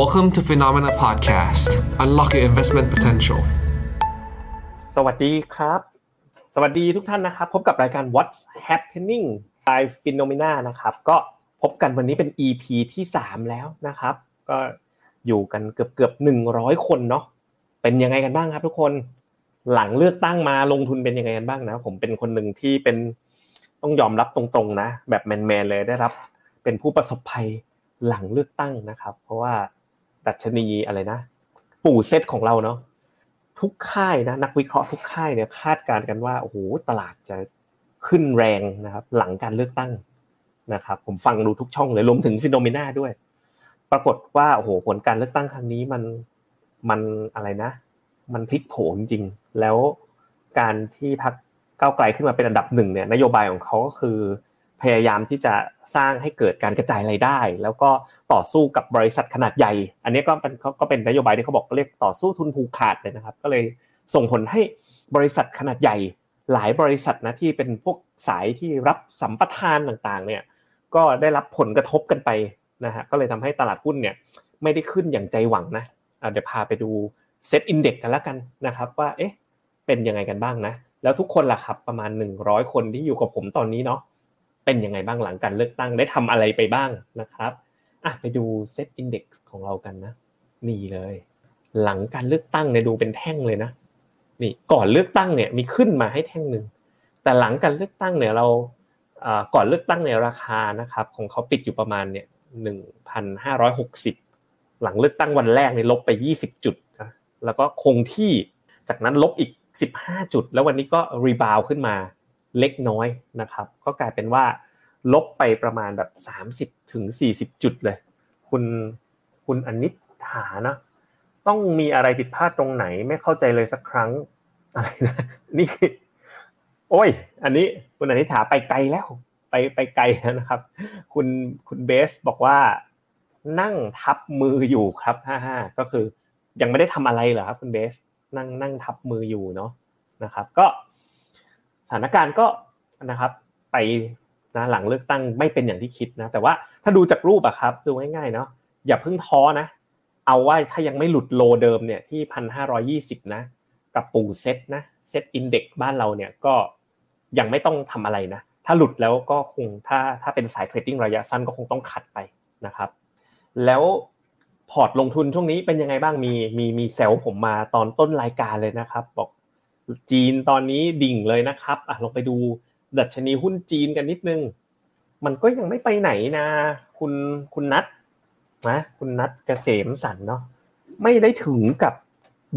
Welcome to Phenomena Podcast. Unlock your investment potential. สวัสดีครับ สวัสดีทุกท่านนะครับ พบกับรายการ What's Happening by Phenomena นะครับ ก็พบกันวันนี้เป็น EP ที่ 3 แล้วนะครับ ก็อยู่กันเกือบเกือบหนึ่งร้อยคนเนาะ เป็นยังไงกันบ้างครับทุกคน หลังเลือกตั้งมาลงทุนเป็นยังไงกันบ้างนะ ผมเป็นคนหนึ่งที่เป็นต้องยอมรับตรงๆนะ แบบแมนๆเลยได้รับ เป็นผู้ประสบภัยหลังเลือกตั้งนะครับ เพราะว่า ดัชนีอะไรนะ ปู่เซตของเราเนาะทุกค่ายนะนักวิเคราะห์ทุกค่ายเนี่ยคาดการณ์กันว่าโอ้โหตลาดจะขึ้นแรงนะครับหลังการเลือกตั้งนะครับผมฟังดูทุกช่องเลยรวมถึงฟิโนเมนาด้วย ปรากฏว่าโอ้โหผลการเลือกตั้งครั้งนี้มันมันอะไรนะ มันพลิกโผจริงๆ แล้วการที่พักก้าวไกลขึ้นมาเป็นอันดับหนึ่งเนี่ยนโยบายของเขาก็คือ พยายามที่จะสร้างให้เกิดการกระจายรายได้ แล้วก็ต่อสู้กับบริษัทขนาดใหญ่ อันนี้ก็เป็นก็เป็นนโยบายที่เขาบอกเรียกต่อสู้ทุนผูกขาดเลยนะครับ ก็เลยส่งผลให้บริษัทขนาดใหญ่ หลายบริษัทนะที่เป็นพวกสายที่รับสัมปทานต่างๆเนี่ยก็ได้รับผลกระทบกันไปนะฮะก็เลยทำให้ตลาดหุ้นเนี่ยไม่ได้ขึ้นอย่างใจหวังนะเดี๋ยวพาไปดูSET Index กันแล้วกันนะครับว่าเอ๊ะเป็นยังไงกันบ้างนะ แล้วทุกคนล่ะครับประมาณ 100 คนที่อยู่กับผมตอนนี้เนาะ เป็นยังไงบ้างหลังการเลือกตั้งได้ทำอะไรไปบ้างนะครับอะไปดู SET Index ของเรากันนะ นี่เลย หลังการเลือกตั้งเนี่ยดูเป็นแท่งเลยนะ นี่ก่อนเลือกตั้งเนี่ยมีขึ้นมาให้แท่งหนึ่งแต่หลังการเลือกตั้งเนี่ยเราก่อนเลือกตั้งเนี่ยราคานะครับของเขาปิดอยู่ประมาณเนี่ยหนึ่งพันห้าร้อยหกสิบหลังเลือกตั้งวันแรกเนี่ยลบไปยี่สิบจุดนะแล้วก็คงที่จากนั้นลบอีกสิบห้าจุด แล้ววันนี้ก็รีบาวขึ้นมา เล็กน้อยนะครับ ก็กลายเป็นว่าลบไปประมาณแบบ 30ถึง40 จุดเลย คุณคุณอนิฐานะต้องมีอะไรผิดพลาดตรงไหนไม่เข้าใจเลยสักครั้งอะไรนะนี่ โอ้ย อันนี้คุณอนิฐาไปไกลแล้ว ไปไปไกลนะครับ คุณคุณเบสบอกว่า นั่งทับมืออยู่ครับห้าห้าก็คือ ยังไม่ได้ทำอะไรเหรอครับคุณเบส นั่งนั่งทับมืออยู่เนาะนะครับ ก็ ถานการณ์ก็นะครับไปนะหลังเลือกตั้งไม่เป็นอย่างที่คิดนะแต่ว่าถ้าดูจากรูปอะครับดูง่ายๆเนาะอย่าเพิ่งท้อนะ เอาว่าถ้ายังไม่หลุดโลเดิมเนี่ยที่พันห้าร้อยี่สิบนะ กับปูเซตนะ SET Index บ้านเราเนี่ยก็ยังไม่ต้องทำอะไรนะ ถ้าหลุดแล้วก็คงถ้าถ้าเป็นสาย trading ระยะสั้นก็คงต้อง cut ไปนะครับ แล้วพอร์ตลงทุนช่วงนี้เป็นยังไงบ้างมีมี message ผมมาตอนต้นรายการเลยนะครับ บอก จีนตอนนี้ดิ่งเลยนะครับอะลองไปดูดัชนีหุ้นจีนกันนิดนึง มันก็ยังไม่ไปไหนนะ คุณคุณนัทนะคุณนัทเกษมสันเนาะไม่ได้ถึงกับ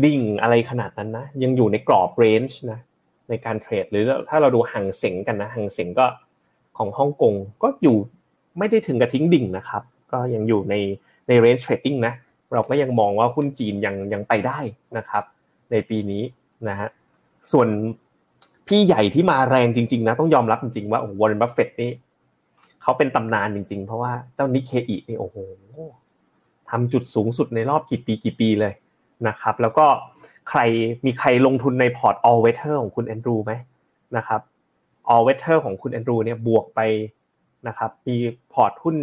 ดิ่งอะไรขนาดนั้นนะ ยังอยู่ในกรอบ range นะในการ trade หรือถ้าเราดูฮั่งเส็งกันนะฮั่งเส็งก็ของฮ่องกงก็อยู่ไม่ได้ถึงกับทิ้งดิ่งนะครับ ก็ยังอยู่ในใน range trading นะเราก็ยังมองว่าหุ้นจีนยังยังไปได้นะครับ ในปีนี้นะฮะ ส่วนพี่ใหญ่ที่มาแรงจริงๆนะต้องยอมรับจริงๆว่าวอร์เรนบัฟเฟตนี่เขาเป็นตำนานจริงๆ เพราะว่าเจ้านิกเคอินี่โอ้โหทำจุดสูงสุดในรอบกี่ปีกี่ปีเลยนะครับ แล้วก็ใครมีใครลงทุนในพอร์ต all weather ของคุณแอนดรูไหมนะครับ all weather ของคุณแอนดรูเนี่ยบวกไปนะครับ มีพอร์ตหุ้น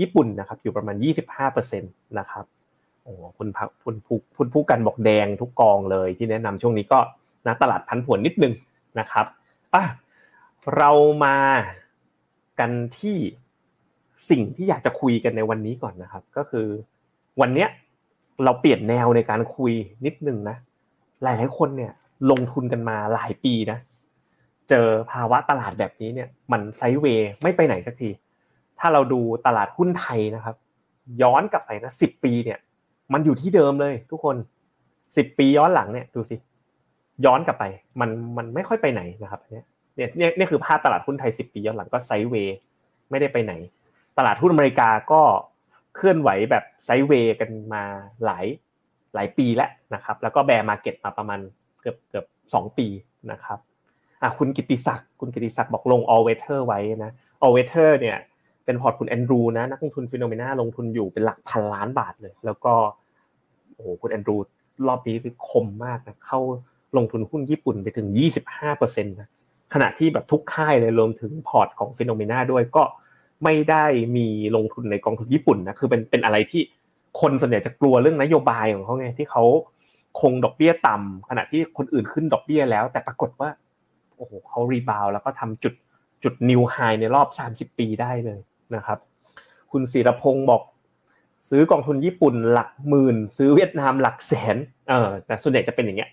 ญี่ปุ่นนะครับ อยู่ประมาณ 25%นะครับโอ้คุณพักคุณผู้คุณผู้กันบอกแดงทุกกองเลยที่แนะนำช่วงนี้ก็ นะตลาดผันผวนนิดนึงนะครับอะเรามากันที่สิ่งที่อยากจะคุยกันในวันนี้ก่อนนะครับ ก็คือวันเนี้ยเราเปลี่ยนแนวในการคุยนิดนึงนะ หลายหลายคนเนี่ยลงทุนกันมาหลายปีนะ เจอภาวะตลาดแบบนี้เนี่ย มันไซด์เวย์ไม่ไปไหนสักที ถ้าเราดูตลาดหุ้นไทยนะครับ ย้อนกลับไปนะสิบปีเนี่ย มันอยู่ที่เดิมเลยทุกคนสิบปีย้อนหลังเนี่ยดูสิ ย้อนกลับไป มันมันไม่ค่อยไปไหนนะครับเนี่ยเนี่ยนี่คือภาพตลาดหุ้นไทย 10 ปีย้อนหลังก็ sideway ไม่ได้ไปไหน ตลาดหุ้นอเมริกาก็เคลื่อนไหวแบบ sideway กันมาหลายหลายปีแล้วนะครับ แล้วก็ bear market มาประมาณเกือบเกือบสองปีนะครับอะคุณกิติศักดิ์คุณกิติศักดิ์บอกลง all weather ไว้นะ all weather เนี่ยเป็นพอร์ตคุณแอนดรูนะนักลงทุน Finnomena ลงทุนอยู่เป็นหลักพันล้านบาทเลย แล้วก็โอ้โหคุณแอนดรูรอบนี้คือคมมากนะเขา ลงทุนหุ้นญี่ปุ่นไปถึง 25%นะขณะที่แบบทุกค่ายเลยรวมถึงพอร์ตของ Finnomena ด้วยก็ไม่ได้มีลงทุนในกองทุนญี่ปุ่นนะคือเป็นเป็นอะไรที่คนส่วนใหญ่จะกลัวเรื่องนโยบายของเขาไงที่เขาคงดอกเบี้ยต่ำขณะที่คนอื่นขึ้นดอกเบี้ยแล้ว แต่ปรากฏว่าโอ้โหเขา rebound แล้วก็ทำจุดจุด new high ในรอบ 30 ปีได้เลยนะครับ คุณศิรพงศ์บอก ซื้อกองทุนญี่ปุ่นหลักหมื่น ซื้อเวียดนามหลักแสนเออแต่ส่วนใหญ่จะเป็นอย่างเงี้ย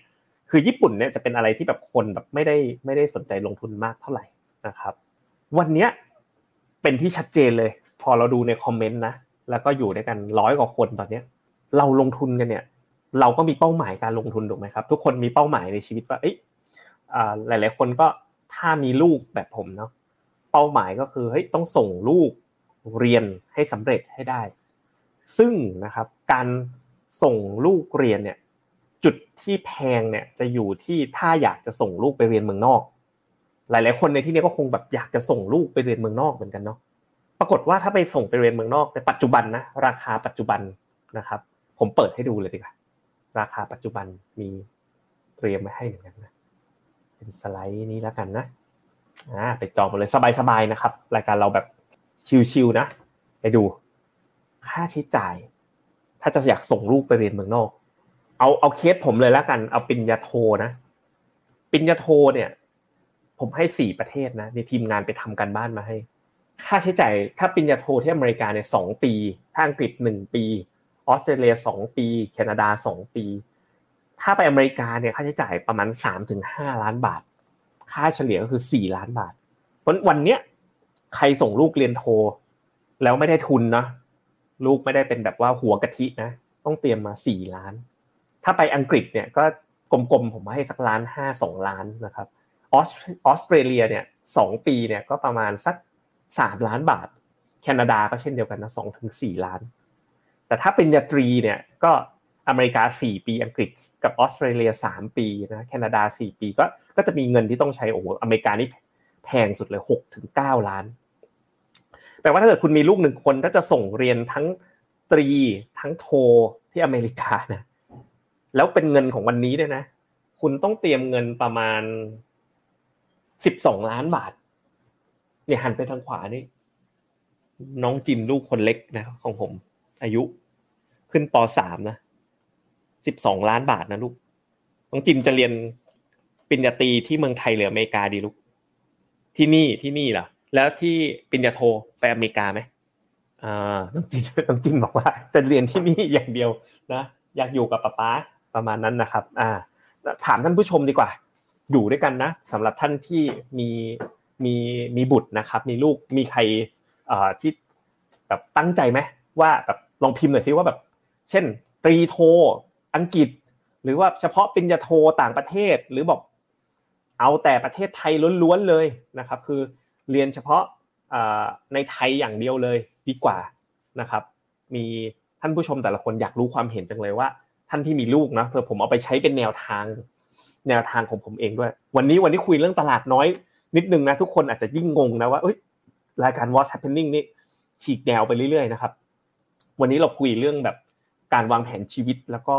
คือญี่ปุ่นเนี่ยจะเป็นอะไรที่แบบคนแบบไม่ได้ไม่ได้สนใจลงทุนมากเท่าไหร่นะครับ วันเนี้ยเป็นที่ชัดเจนเลย พอเราดูในคอมเมนต์นะแล้วก็อยู่ด้วยกันร้อยกว่าคนตอนเนี้ย เราลงทุนกันเนี่ย เราก็มีเป้าหมายการลงทุนถูกไหมครับ ทุกคนมีเป้าหมายในชีวิตว่าเอ้ยหลาย ๆ คนก็ถ้ามีลูกแบบผมเนาะเป้าหมายก็คือเฮ้ยต้องส่งลูกเรียนให้สำเร็จให้ได้ ซึ่งนะครับการส่งลูกเรียนเนี่ย จุดที่แพงเนี่ยจะอยู่ที่ถ้าอยากจะส่งลูกไปเรียนเมืองนอก หลาย ๆ คนในที่นี้ก็คงแบบอยากจะส่งลูกไปเรียนเมืองนอกเหมือนกันเนาะปรากฏว่าถ้าไปส่งไปเรียนเมืองนอกในปัจจุบันนะราคาปัจจุบันนะครับ ผมเปิดให้ดูเลยดีกว่าราคาปัจจุบันมีเตรียมไว้ให้เหมือนกันนะเป็นสไลด์นี้แล้วกันนะอ่าไปจองไปเลยสบายๆนะครับ รายการเราแบบชิวๆนะ ไปดู ค่าใช้จ่าย ถ้าจะอยากส่งลูกไปเรียนเมืองนอก เอาเอาเคสผมเลยแล้วกัน เอาปิญญาโทนะปิญญาโทเนี่ย ผมให้สี่ประเทศนะในทีมงานไปทำการบ้านมาให้ ค่าใช้จ่ายถ้าปิญญาโทที่อเมริกาเนี่ยสองปีถ้าอังกฤษหนึ่งปีออสเตรเลียสองปี แคนาดาสองปี ถ้าไปอเมริกาเนี่ยค่าใช้จ่ายประมาณสามถึงห้าล้านบาท ค่าเฉลี่ยก็คือสี่ล้านบาทเพราะวันเนี้ยใครส่งลูกเรียนโท แล้วไม่ได้ทุนนะลูกไม่ได้เป็นแบบว่าหัวกะทินะ ต้องเตรียมมาสี่ล้าน ถ้าไปอังกฤษเนี่ยก็กลมๆผมให้สักล้านห้าสองล้านนะครับออสเตรเลียเนี่ยสองปีเนี่ยก็ประมาณสักสามล้านบาท แคนาดาก็เช่นเดียวกันนะสองถึงสี่ล้าน แต่ถ้าเป็นยาตรีเนี่ยก็อเมริกาสี่ปี อังกฤษกับออสเตรเลียสามปีนะแคนาดาสี่ปีก็ก็จะมีเงินที่ต้องใช้โอ้โหอเมริกานี่แพงสุดเลยหกถึงเก้าล้านแปลว่าถ้าเกิดคุณมีลูกหนึ่งคนถ้าจะส่งเรียนทั้งตรีทั้งโทที่อเมริกานะ แล้วเป็นเงินของวันนี้ด้วยนะ คุณต้องเตรียมเงินประมาณสิบสองล้านบาท เนี่ยหันไปทางขวานี่ น้องจินลูกคนเล็กนะของผม อายุ ขึ้นปสามนะสิบสองล้านบาทนะลูก น้องจินจะเรียนปริญญาตรีที่เมืองไทยหรืออเมริกาดีลูก ที่นี่ที่นี่เหรอแล้วที่ปริญญาโทไปอเมริกาไหมอ่าน้องจินน้องจินบอกว่า จะเรียนที่นี่อย่างเดียวนะอยากอยู่กับป๊าป๊า ประมาณนั้นนะครับอ่าถามท่านผู้ชมดีกว่า อยู่ด้วยกันนะสำหรับท่านที่มีมีมีบุตรนะครับ มีลูกมีใครเอ่อที่แบบตั้งใจไหมว่าแบบลองพิมพ์หน่อยซิว่าแบบ เช่นตรีโท อังกฤษ หรือว่าเฉพาะปริญญาโทต่างประเทศ หรือบอกเอาแต่ประเทศไทยล้วนๆเลยนะครับ คือเรียนเฉพาะในไทยอย่างเดียวเลยดีกว่านะครับ มีท่านผู้ชมแต่ละคนอยากรู้ความเห็นจังเลยว่า ท่านที่มีลูกนะเพื่อผมเอาไปใช้เป็นแนวทาง แนวทางของผมเองด้วย วันนี้วันนี้คุยเรื่องตลาดน้อย นิดนึงนะทุกคนอาจจะยิ่งงงนะว่ารายการ What's Happening นี่ฉีกแนวไปเรื่อยๆนะครับ วันนี้เราคุยเรื่องแบบการวางแผนชีวิตแล้วก็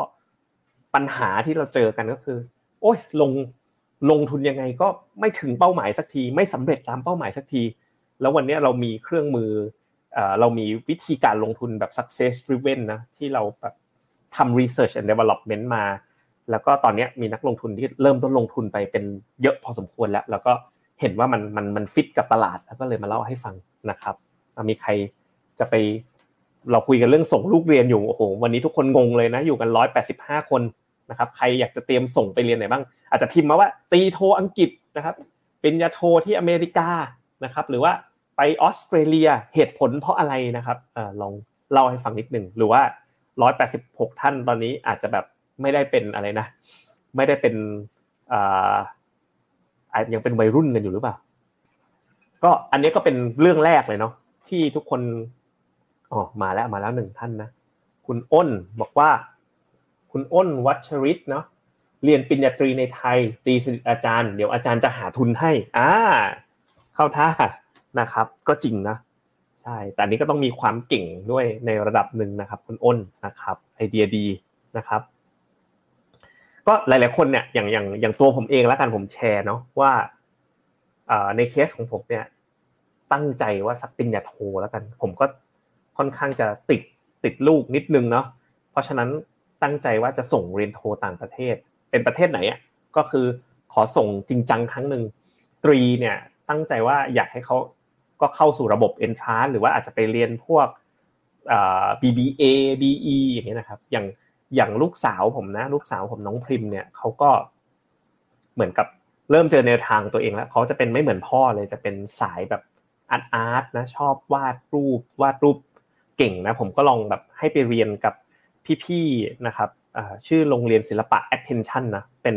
ปัญหาที่เราเจอกันก็คือ โอ้ยลงลงทุนยังไงก็ไม่ถึงเป้าหมายสักที ไม่สำเร็จตามเป้าหมายสักที แล้ววันนี้เรามีเครื่องมือเรามีวิธีการลงทุนแบบ success driven นะที่เราแบบ ทำ research and development มา แล้วก็ตอนนี้มีนักลงทุนที่เริ่มต้นลงทุนไปเป็นเยอะพอสมควรแล้ว แล้วก็เห็นว่ามันมันมันฟิตกับตลาด แล้วก็เลยมาเล่าให้ฟังนะครับ มีใครจะไปเราคุยกันเรื่องส่งลูกเรียนอยู่โอ้โหวันนี้ทุกคนงงเลยนะอยู่กันร้อยแปดสิบห้าคนนะครับ ใครอยากจะเตรียมส่งไปเรียนไหนบ้าง อาจจะพิมพ์มาว่า ตีโทอังกฤษนะครับเป็นยาโทที่อเมริกานะครับ หรือว่าไปออสเตรเลียเหตุผลเพราะอะไรนะครับอลองเล่าให้ฟังนิดหนึ่งหรือว่า ร้อยแปดสิบหกท่านตอนนี้อาจจะแบบไม่ได้เป็นอะไรนะ ไม่ได้เป็นอ่ายังเป็นวัยรุ่นกันอยู่หรือเปล่า ก็อันนี้ก็เป็นเรื่องแรกเลยเนาะที่ทุกคนอ๋อมาแล้วมาแล้วหนึ่งท่านนะคุณอ้นบอกว่า คุณอ้นวัชริตเนาะเรียนปริญญาตรีในไทย ตีสนิทอาจารย์ เดี๋ยวอาจารย์จะหาทุนให้ อ่า เข้าท่านะครับ ก็จริงนะ ช่แต่นี้ก็ต้องมีความเก่งด้วยในระดับหนึ่งนะครับคุณอ้นนะครับ ไอเดียดีนะครับ ก็หลาย ๆ คนเนี่ยอย่างอย่างอย่างตัวผมเองแล้วกันผมแชร์เนาะว่าในเคสของผมเนี่ย ตั้งใจว่าสักปริญญาโทแล้วกัน ผมก็ค่อนข้างจะติดติดลูกนิดนึงเนาะเพราะฉะนั้นตั้งใจว่าจะส่งเรียนโทต่างประเทศ เป็นประเทศไหนอะก็คือขอส่งจริงจังครั้งหนึ่งตรีเนี่ย ตั้งใจว่าอยากให้เขา ก็เข้าสู่ระบบ entrance หรือว่าอาจจะไปเรียนพวก BBA BE อย่างเงี้ยนะครับ อย่างอย่างลูกสาวผมนะ ลูกสาวผมน้องพริมเนี่ยเขาก็เหมือนกับเริ่มเจอแนวทางตัวเองแล้วเขาจะเป็นไม่เหมือนพ่อเลยจะเป็นสายแบบอาร์ตอาร์ตนะชอบวาดรูปวาดรูปเก่งนะผมก็ลองแบบให้ไปเรียนกับพี่ๆนะครับชื่อโรงเรียนศิลปะ attention นะเป็น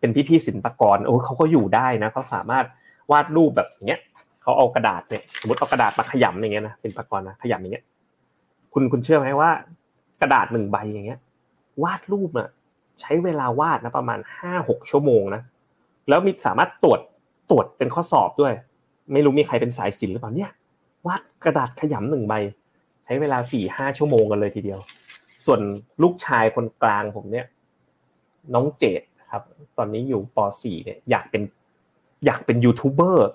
เป็นพี่ๆศิลปกรโอ้เขาก็อยู่ได้นะเขาสามารถวาดรูปแบบอย่างเงี้ย เขาเอากระดาษเนี่ยสมมติเอากระดาษมาขยำอย่างเงี้ยนะศิลปกรนะขยำอย่างเงี้ย คุณคุณเชื่อไหมว่า กระดาษหนึ่งใบอย่างเงี้ย วาดรูปอะใช้เวลาวาดนะประมาณห้าหกชั่วโมงนะแล้วมีสามารถตรวจตรวจเป็นข้อสอบด้วย ไม่รู้มีใครเป็นสายศิลป์หรือเปล่าเนี่ยวาดกระดาษขยำหนึ่งใบ ใช้เวลาสี่ห้าชั่วโมงกันเลยทีเดียว ส่วนลูกชายคนกลางผมเนี่ย น้องเจดครับ ตอนนี้อยู่ป .4 เนี่ยอยากเป็นอยากเป็นยูทูบเบอร์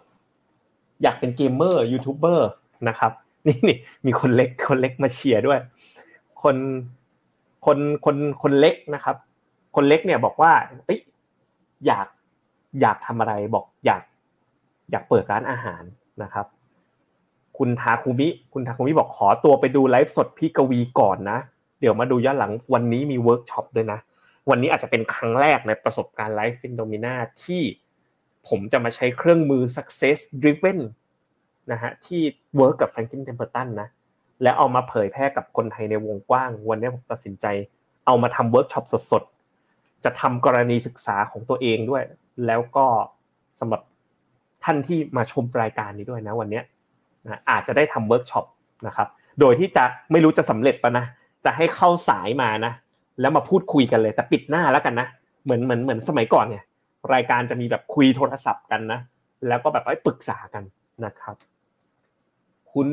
อยากเป็น gamer YouTuber นะครับนี่นี่มีคนเล็กคนเล็กมาเชียร์ด้วย คนคนคนคนเล็กนะครับ คนเล็กเนี่ยบอกว่าเอ้ยอยากอยากทำอะไรบอกอยาก อยากเปิดร้านอาหารนะครับ คุณทาคุมิ คุณทาคุมิบอกขอตัวไปดูไลฟ์สดพี่กวีก่อนนะ เดี๋ยวมาดูย้อนหลังวันนี้มีเวิร์กช็อปด้วยนะ วันนี้อาจจะเป็นครั้งแรกในประสบการณ์ live Finnomena ที่ ผมจะมาใช้เครื่องมือ success driven นะฮะที่ work กับ Franklin Templeton นะแล้วเอามาเผยแพร่กับคนไทยในวงกว้าง วันนี้ผมตัดสินใจเอามาทำเวิร์กช็อปสดๆ จะทำกรณีศึกษาของตัวเองด้วย แล้วก็สำหรับท่านที่มาชมรายการนี้ด้วยนะวันนี้นะอาจจะได้ทำเวิร์กช็อปนะครับโดยที่จะไม่รู้จะสำเร็จปะนะจะให้เข้าสายมานะ แล้วมาพูดคุยกันเลยแต่ปิดหน้าแล้วกันนะ เหมือนเหมือนเหมือนสมัยก่อนเนี่ย รายการจะมีแบบคุยโทรศัพท์กันนะ แล้วก็แบบไปปรึกษากันนะครับ คุณ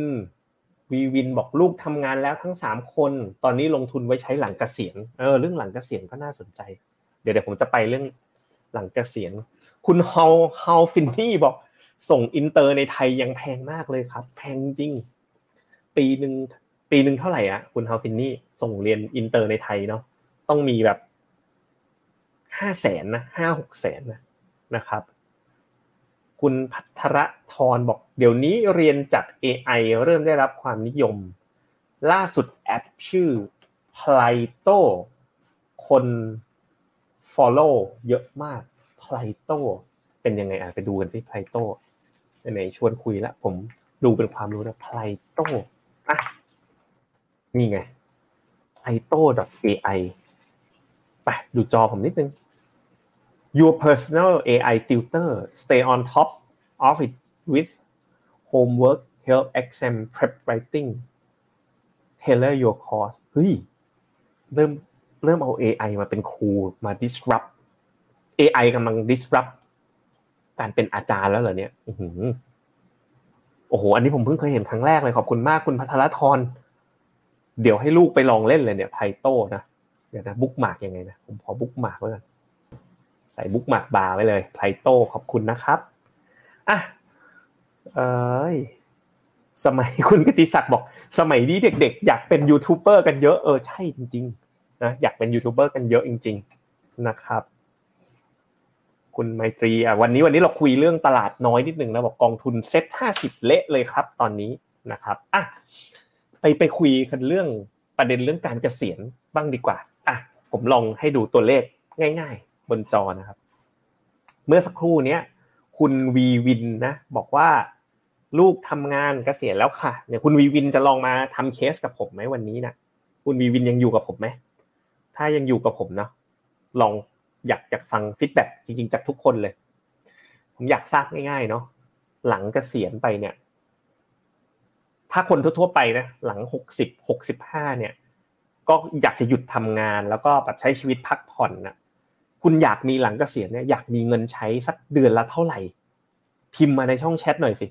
วีวินบอกลูกทำงานแล้วทั้งสามคน ตอนนี้ลงทุนไว้ใช้หลังเกษียณเออเรื่องหลังเกษียณก็น่าสนใจ เดี๋ยวเดี๋ยวผมจะไปเรื่องหลังเกษียณ คุณเฮาเฮาฟินนี่บอกส่งอินเตอร์ในไทยยังแพงมากเลยครับ แพงจริง ปีหนึ่งปีหนึ่งเท่าไหร่อะคุณเฮาฟินนี่ส่งเรียนอินเตอร์ในไทยเนาะต้องมีแบบ ห้าแสนนะห้าหกแสนนะนะครับ คุณพัทรทรบอก เดี๋ยวนี้เรียนจาก AI เริ่มได้รับความนิยม ล่าสุดแอปชื่อ Plato คน follow เยอะมาก Plato เป็นยังไงอะไปดูกันสิ Plato ไหนชวนคุยแล้วผมดูเป็นความรู้นะ Plato อะนี่ไง plato.ai ไปดูจอผมนิดนึง Your personal AI tutor stay on top of it with homework help exam prep writing tailor your course เฮ้ยเริ่มเริ่มเอา AI มาเป็นครูมา disrupt AI กำลัง disrupt การเป็นอาจารย์แล้วเหรอเนี่ยโอ้โห อันนี้ผมเพิ่งเคยเห็นครั้งแรกเลยขอบคุณมากคุณพัทรทร เดี๋ยวให้ลูกไปลองเล่นเลยเนี่ยไพโต้นะ เดี๋ยวนะ bookmark ยังไงนะ ผมขอ bookmark ไว้ก่อน ใส่ bookmark bar ไว้เลยไพโต้ขอบคุณนะครับอะเอ้ยสมัยคุณกิตติศักดิ์บอก สมัยนี้เด็กๆ อยากเป็นยูทูบเบอร์กันเยอะเออใช่จริงๆนะอยากเป็นยูทูบเบอร์กันเยอะจริง ๆนะครับ คุณไมตรีอะวันนี้วันนี้เราคุยเรื่องตลาดน้อยนิดหนึ่งนะบอกกองทุนเซ็ตห้าสิบเละเลยครับ ตอนนี้นะครับอะไปไปคุยกันเรื่องประเด็นเรื่องการเกษียณบ้างดีกว่าอะผมลองให้ดูตัวเลขง่าย ๆ บนจอนะครับ เมื่อสักครู่เนี้ยคุณวีวินนะบอกว่าลูกทำงานเกษียณแล้วค่ะเนี่ยคุณวีวินจะลองมาทำเคสกับผมไหมวันนี้นะคุณวีวินยังอยู่กับผมไหมถ้ายังอยู่กับผมเนาะลองอยากจะฟัง feedback จริง ๆ จากทุกคนเลย ผมอยากทราบง่ายๆเนาะหลังเกษียณไปเนี่ย ถ้าคนทั่วๆไปนะหลังหกสิบหกสิบห้าเนี่ย ก็อยากจะหยุดทำงานแล้วก็แบบใช้ชีวิตพักผ่อนนะ คุณอยากมีหลังเกษียณเนี่ยอยากมีเงินใช้สักเดือนละเท่าไหร่ พิมพ์มาในช่องแชทหน่อยสิ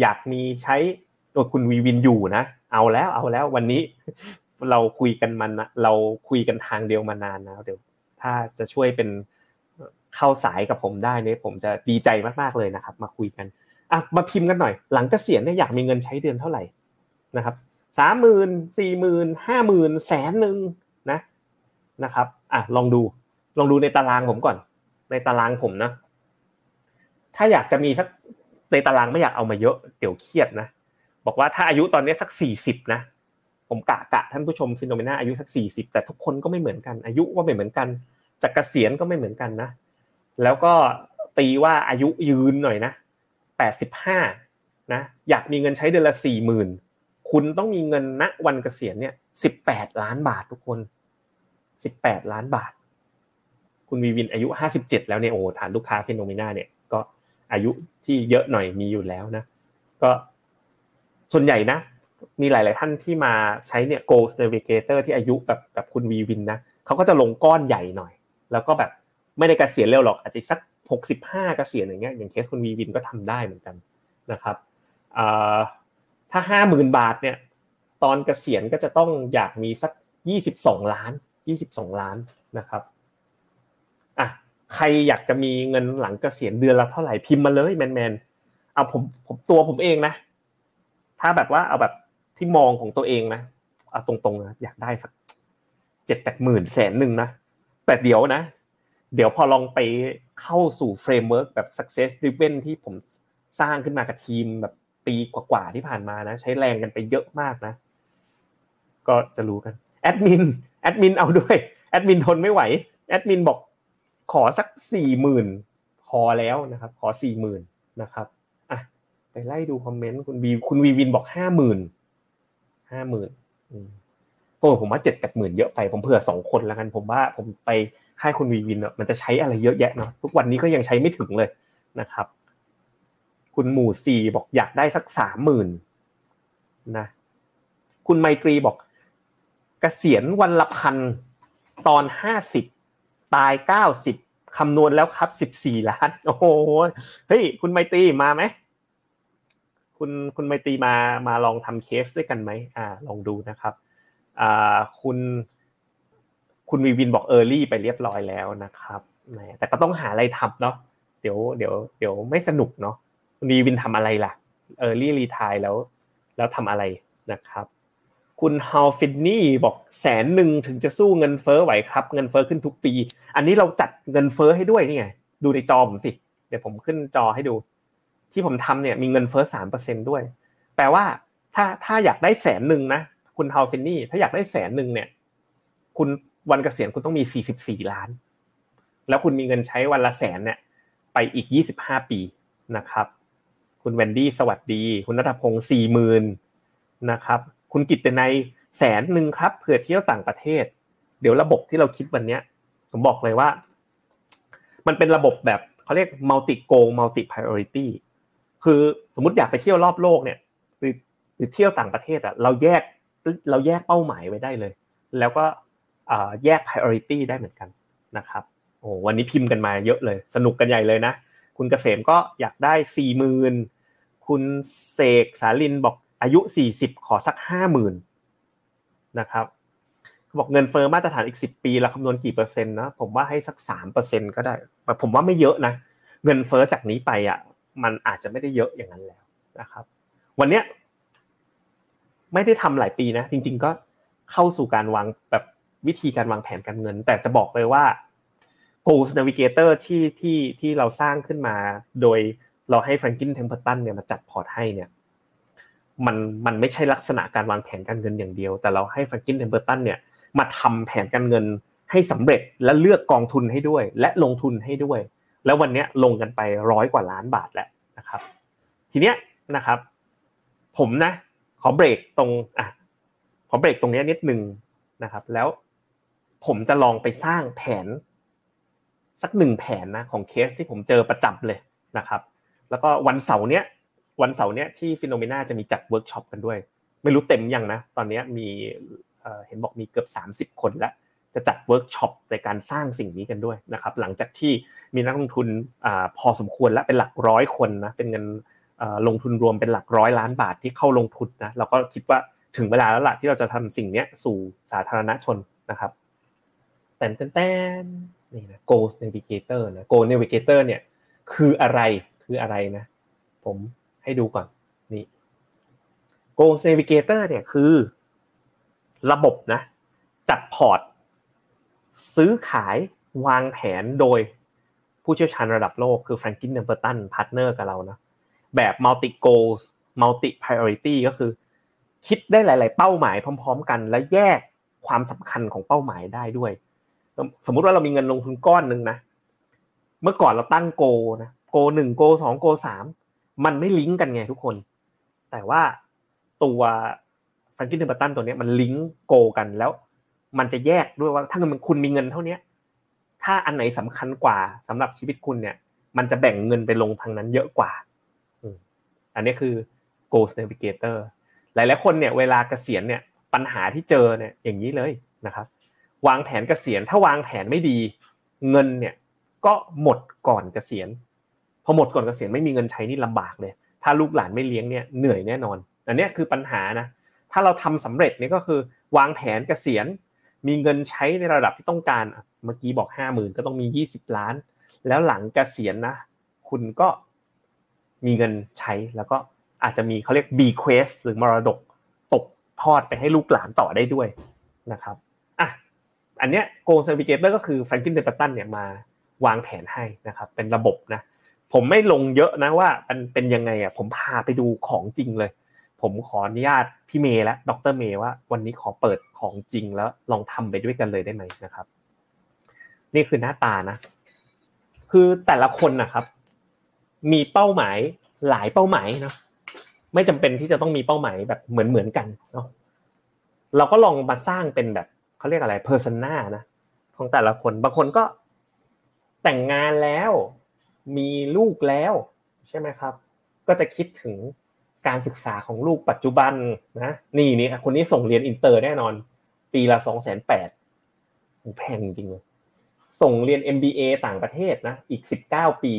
อยากมีใช้โดยคุณวีวินอยู่นะ เอาแล้วเอาแล้ววันนี้เราคุยกันมันนะเราคุยกันทางเดียวมานานนะเดี๋ยว ถ้าจะช่วยเป็นเข้าสายกับผมได้เนี่ยผมจะดีใจมากๆเลยนะครับ มาคุยกันอะมาพิมพ์กันหน่อย หลังเกษียณเนี่ยอยากมีเงินใช้เดือนเท่าไหร่นะครับสามหมื่นสี่หมื่นห้าหมื่นแสนหนึ่งนะนะครับอะลองดู ลองดูในตารางผมก่อน ในตารางผมนะ ถ้าอยากจะมีสักในตารางไม่อยากเอามาเยอะเดี๋ยวเครียดนะบอกว่าถ้าอายุตอนนี้สักสี่สิบนะผมกะกะท่านผู้ชม FINNOMENA อายุสักสี่สิบแต่ทุกคนก็ไม่เหมือนกัน อายุก็ไม่เหมือนกันอยากเกษียณก็ไม่เหมือนกันนะ แล้วก็ตีว่าอายุยืนหน่อยนะแปดสิบห้านะอยากมีเงินใช้เดือนละสี่หมื่นคุณต้องมีเงินณวันเกษียณเนี่ยสิบแปดล้านบาททุกคนสิบแปดล้านบาท คุณวีวินอายุห้าสิบเจ็ดแล้วเนี่ยโอ้ฐานลูกค้า FINNOMENA เนี่ยก็อายุที่เยอะหน่อยมีอยู่แล้วนะ ก็ส่วนใหญ่นะ มีหลาย ๆ ท่านที่มาใช้เนี่ย Goals Navigator ที่อายุแบบแบบคุณวีวินนะเขาก็จะลงก้อนใหญ่หน่อย แล้วก็แบบไม่ได้เกษียณเร็วหรอกอาจจะสักหกสิบห้าเกษียณอย่างเงี้ยอย่างเคสคุณวีวินก็ทำได้เหมือนกันนะครับถ้าห้าหมื่นบาทเนี่ยตอนเกษียณก็จะต้องอยากมีสักยี่สิบสองล้านยี่สิบสองล้านนะครับ ใครอยากจะมีเงินหลังเกษียณเดือนละเท่าไหร่พิมพ์มาเลยแมนแมนเอาผมผมตัวผมเองนะ ถ้าแบบว่าเอาแบบที่มองของตัวเองนะเอาตรงๆนะอยากได้สักเจ็ดแปดหมื่นแสนหนึ่งนะแต่เดี๋ยวนะ เดี๋ยวพอลองไปเข้าสู่ framework แบบ success driven ที่ผมสร้างขึ้นมากับทีมแบบปีกว่าๆที่ผ่านมานะ ใช้แรงกันไปเยอะมากนะ ก็จะรู้กันแอดมินแอดมินเอาด้วยแอดมินทนไม่ไหวแอดมินบอก ขอสักสี่หมื่นพอแล้วนะครับ ขอสี่หมื่นนะครับอะไปไล่ดูคอมเมนต์คุณวีคุณวีวินบอกห้าหมื่นห้าหมื่นโอ้ผมว่าเจ็ดแปดหมื่นเยอะไปผมเผื่อสองคนแล้วกันผมว่าผมไปค่ายคุณวีวินมันจะใช้อะไรเยอะแยะเนาะทุกวันนี้ก็ยังใช้ไม่ถึงเลยนะครับ คุณหมู่สี่บอกอยากได้สักสามหมื่นนะคุณไมตรีบอกเกษียณวันละพันตอนห้าสิบ ตายเก้าสิบคำนวณแล้วครับสิบสี่ล้าน โอ้โหเฮ้ยคุณไมตรีมาไหมคุณคุณไมตรีมามาลองทำเคสด้วยกันไหมอ่า ลองดูนะครับอ่าคุณคุณวีวินบอก early ไปเรียบร้อยแล้วนะครับแต่ก็ต้องหาอะไรทำเนาะเดี๋ยวเดี๋ยวเดี๋ยวไม่สนุกเนาะคุณวีวินทำอะไรล่ะ early retire แล้ว แล้วทำอะไรนะครับ คุณฮาวฟินนี่บอกแสนหนึ่งถึงจะสู้เงินเฟ้อไหวครับ เงินเฟ้อขึ้นทุกปี อันนี้เราจัดเงินเฟ้อให้ด้วยนี่ไงดูในจอผมสิ เดี๋ยวผมขึ้นจอให้ดู ที่ผมทำเนี่ยมีเงินเฟ้อสามเปอร์เซ็นด้วย แปลว่าถ้าถ้าอยากได้แสนหนึ่งนะคุณฮาวฟินนี่ถ้าอยากได้แสนหนึ่งเนี่ย คุณวันเกษียณคุณต้องมีสี่สิบสี่ล้าน แล้วคุณมีเงินใช้วันละแสนเนี่ย ไปอีกยี่สิบห้าปีนะครับ คุณแวนดี้สวัสดี คุณนัทพงศ์สี่หมื่นนะครับ คุณกิตในแสนหนึ่งครับเผื่อเที่ยวต่างประเทศ เดี๋ยวระบบที่เราคิดวันนี้ผมบอกเลยว่า มันเป็นระบบแบบเขาเรียก multi goal multi priority คือสมมติอยากไปเที่ยวรอบโลกเนี่ย หรือหรือเที่ยวต่างประเทศอะเราแยกเราแยกเป้าหมายไว้ได้เลย แล้วก็แยก priority ได้เหมือนกันนะครับโอ้วันนี้พิมพ์กันมาเยอะเลย สนุกกันใหญ่เลยนะ คุณเกษมก็อยากได้สี่หมื่นคุณเสกสาลินบอกอายุสี่สิบขอสักห้าหมื่นนะครับเขาบอกเงินเฟอ้อมาตรฐานอีกสิบปีเราคำนวณกี่เปอร์เซ็นต์นะผมว่าให้สักสามเปอร์เซ็นก็ได้แต่ผมว่าไม่เยอะนะ เงินเฟอ้อจากนี้ไปอะมันอาจจะไม่ได้เยอะอย่างนั้นแล้วนะครับ วันเนี้ยไม่ได้ทำหลายปีนะ จริง ๆ ก็เข้าสู่การวางแบบวิธีการวางแผนการเงิน แต่จะบอกเลยว่า Goals Navigator ที่ที่ที่เราสร้างขึ้นมา โดยเราให้ Franklin Templeton เนี่ยมาจัดพอร์ตให้เนี่ย มันมันไม่ใช่ลักษณะการวางแผนการเงินอย่างเดียว แต่เราให้ Franklin Templeton เนี่ยมาทำแผนการเงินให้สำเร็จและเลือกกองทุนให้ด้วย และลงทุนให้ด้วย แล้ววันนี้ลงกันไปร้อยกว่าล้านบาทแล้วนะครับ ทีเนี้ยนะครับ ผมนะ ขอเบรกตรงอะขอเบรกตรงนี้นิดนึงนะครับ แล้วผมจะลองไปสร้างแผน สักหนึ่งแผนนะของเคสที่ผมเจอประจำเลยนะครับ แล้วก็วันเสาร์เนี้ย วันเสาร์เนี้ยที่ FINNOMENA จะมีจัดเวิร์กช็อปกันด้วย ไม่รู้เต็มยังนะ ตอนนี้มีเห็นบอกมีเกือบ 30 คนแล้ว จะจัดเวิร์กช็อปในการสร้างสิ่งนี้กันด้วยนะครับ หลังจากที่มีนักลงทุนพอสมควรและเป็นหลักร้อยคนนะ เป็นเงินลงทุนรวมเป็นหลักร้อยล้านบาทที่เข้าลงทุนนะ เราก็คิดว่าถึงเวลาแล้วล่ะที่เราจะทำสิ่งนี้สู่สาธารณชนนะครับ แต่แต้นนี่นะ Go Navigator นะ Go Navigator เนี่ยคืออะไรคืออะไรนะ ผม ให้ดูก่อนนี่ Go Navigator เนี่ยคือ ระบบนะ จัดพอร์ต ซื้อขายวางแผนโดยผู้เชี่ยวชาญระดับโลกคือ Franklin Templeton partner กับเรานะแบบมัลติโกลมัลติพ r i o r i t y ก็คือ คิดได้หลาย ๆ เป้าหมายพร้อม ๆ กัน และแยกความสำคัญของเป้าหมายได้ด้วย สมมุติว่าเรามีเงินลงทุนก้อนหนึ่งนะ เมื่อก่อนเราตั้งโกนะโกหนึ่งโกสองโกสาม มันไม่ลิงก์กันไงทุกคน แต่ว่าตัวแฟรงกินเทอร์ตันตัวนี้มันลิงก์โกกันแล้ว มันจะแยกด้วยว่าถ้าเงินคุณมีเงินเท่านี้ถ้าอันไหนสำคัญกว่าสำหรับชีวิตคุณเนี่ย มันจะแบ่งเงินไปลงทางนั้นเยอะกว่าอันนี้คือ goals navigator หลายๆคนเนี่ยเวลาเกษียณเนี่ยปัญหาที่เจอเนี่ยอย่างนี้เลยนะครับ วางแผนเกษียณถ้าวางแผนไม่ดี เงินเนี่ยก็หมดก่อนเกษียณ พอหมดก่อนเกษียณไม่มีเงินใช้นี่ลำบากเลย ถ้าลูกหลานไม่เลี้ยงเนี่ยเหนื่อยแน่นอน อันนี้คือปัญหานะ ถ้าเราทำสำเร็จเนี่ยก็คือวางแผนเกษียณ มีเงินใช้ในระดับที่ต้องการ เมื่อกี้บอกห้าหมื่นก็ต้องมียี่สิบล้าน แล้วหลังเกษียณนะ คุณก็มีเงินใช้แล้วก็อาจจะมีเขาเรียก B quest หรือมรดกตกทอดไปให้ลูกหลานต่อได้ด้วยนะครับอะอันเนี้ย Go Navigator ก็คือ Franklin Templeton เนี่ยมาวางแผนให้นะครับ เป็นระบบนะ ผมไม่ลงเยอะนะว่ามันเป็นยังไงอะผมพาไปดูของจริงเลย ผมขออนุญาตพี่เมย์และดรเมย์ว่า วันนี้ขอเปิดของจริงแล้วลองทำไปด้วยกันเลยได้ไหมนะครับ นี่คือหน้าตานะ คือแต่ละคนนะครับ มีเป้าหมายหลายเป้าหมายเนาะไม่จำเป็นที่จะต้องมีเป้าหมายแบบเหมือนเหมือนกันเนาะเราก็ลองมาสร้างเป็นแบบเขาเรียกอะไร persona นะของแต่ละคนบางคนก็แต่งงานแล้ว มีลูกแล้ว ใช่ไหมครับ ก็จะคิดถึงการศึกษาของลูกปัจจุบันนะนี่นี่คนนี้ส่งเรียนอินเตอร์แน่นอน ปีละสองแสนแปดแพงจริงเลยส่งเรียน MBA ต่างประเทศนะอีกสิบเก้าปี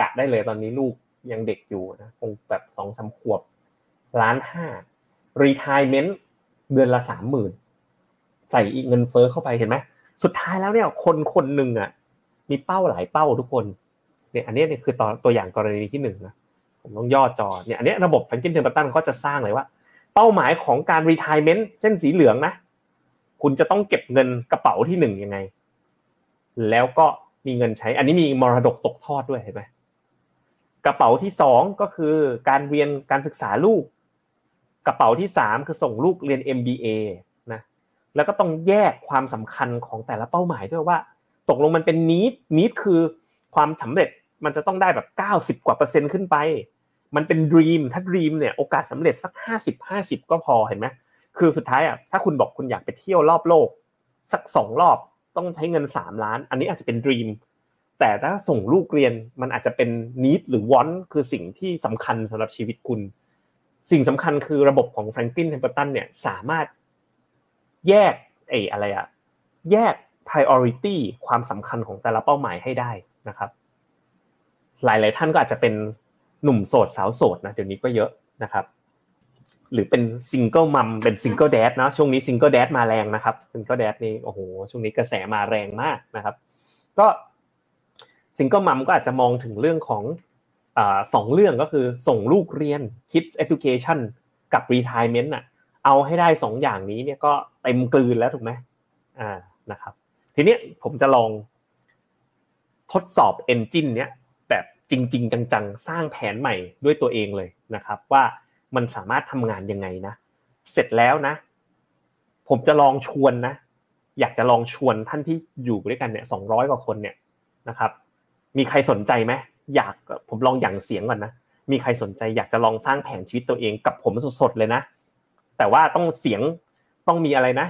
กะได้เลยตอนนี้ลูกยังเด็กอยู่นะคงแบบสองสามขวบล้านห้า retirement เดือนละสามหมื่นใส่อีกเงินเฟ้อเข้าไปเห็นไหมสุดท้ายแล้วเนี่ยคนคนหนึ่งอะมีเป้าหลายเป้าทุกคน เนี่ยอันนี้เนี่ยคือตอนตัวอย่างกรณีที่หนึ่งนะผมต้องย่อจอเนี่ยอันนี้ระบบแฟงกินเทอร์ตันก็จะสร้างเลยว่า เป้าหมายของการ retirement เส้นสีเหลืองนะ คุณจะต้องเก็บเงินกระเป๋าที่หนึ่งยังไง แล้วก็มีเงินใช้ อันนี้มีมรดกตกทอดด้วยเห็นไหมกระเป๋าที่สองก็คือการเรียนการศึกษาลูก กระเป๋าที่สามคือส่งลูกเรียน MBA นะแล้วก็ต้องแยกความสำคัญของแต่ละเป้าหมายด้วยว่า ตกลงมันเป็นนิดนิดคือความสำเร็จ มันจะต้องได้แบบเก้าสิบกว่าเปอร์เซ็นต์ขึ้นไป มันเป็นดีมถ้าดีมเนี่ยโอกาสสำเร็จสักห้าสิบห้าสิบก็พอเห็นไหมคือสุดท้ายอะถ้าคุณบอกคุณอยากไปเที่ยวรอบโลก สักสองรอบต้องใช้เงินสามล้าน อันนี้อาจจะเป็นดีมแต่ถ้าส่งลูกเรียนมันอาจจะเป็น need หรือ want คือสิ่งที่สำคัญสำหรับชีวิตคุณ สิ่งสำคัญคือระบบของ Franklin Templeton เนี่ยสามารถแยกไอ้อะไรอะแยก priority ความสำคัญของแต่ละเป้าหมายให้ได้นะครับ หลาย ๆ ท่านก็อาจจะเป็นหนุ่มโสดสาวโสดนะเดี๋ยวนี้ก็เยอะนะครับ หรือเป็น single mom เป็น single dad นะช่วงนี้ single dad มาแรงนะครับ single dad นี่โอ้โหช่วงนี้กระแสมาแรงมากนะครับ ก็ซิงเกิลมัมก็อาจจะมองถึงเรื่องของสองเรื่องก็คือส่งลูกเรียน kids education กับ retirement อะเอาให้ได้สองอย่างนี้เนี่ยก็เต็มกลืนแล้วถูกไหมอ่านะครับ ทีนี้ผมจะลองทดสอบ engine เนี้ย จริง ๆ จังๆ สร้างแผนใหม่ด้วยตัวเองเลยนะครับ ว่ามันสามารถทำงานยังไงนะ เสร็จแล้วนะ ผมจะลองชวนนะ อยากจะลองชวนท่านที่อยู่ด้วยกันเนี่ยสองร้อยกว่าคนเนี่ยนะครับ มีใครสนใจไหมอยากผมลองอย่างเสียงก่อนนะมีใครสนใจอยากจะลองสร้างแผนชีวิตตัวเองกับผมสดๆเลยนะ แต่ว่าต้องเสียงต้องมีอะไรนะ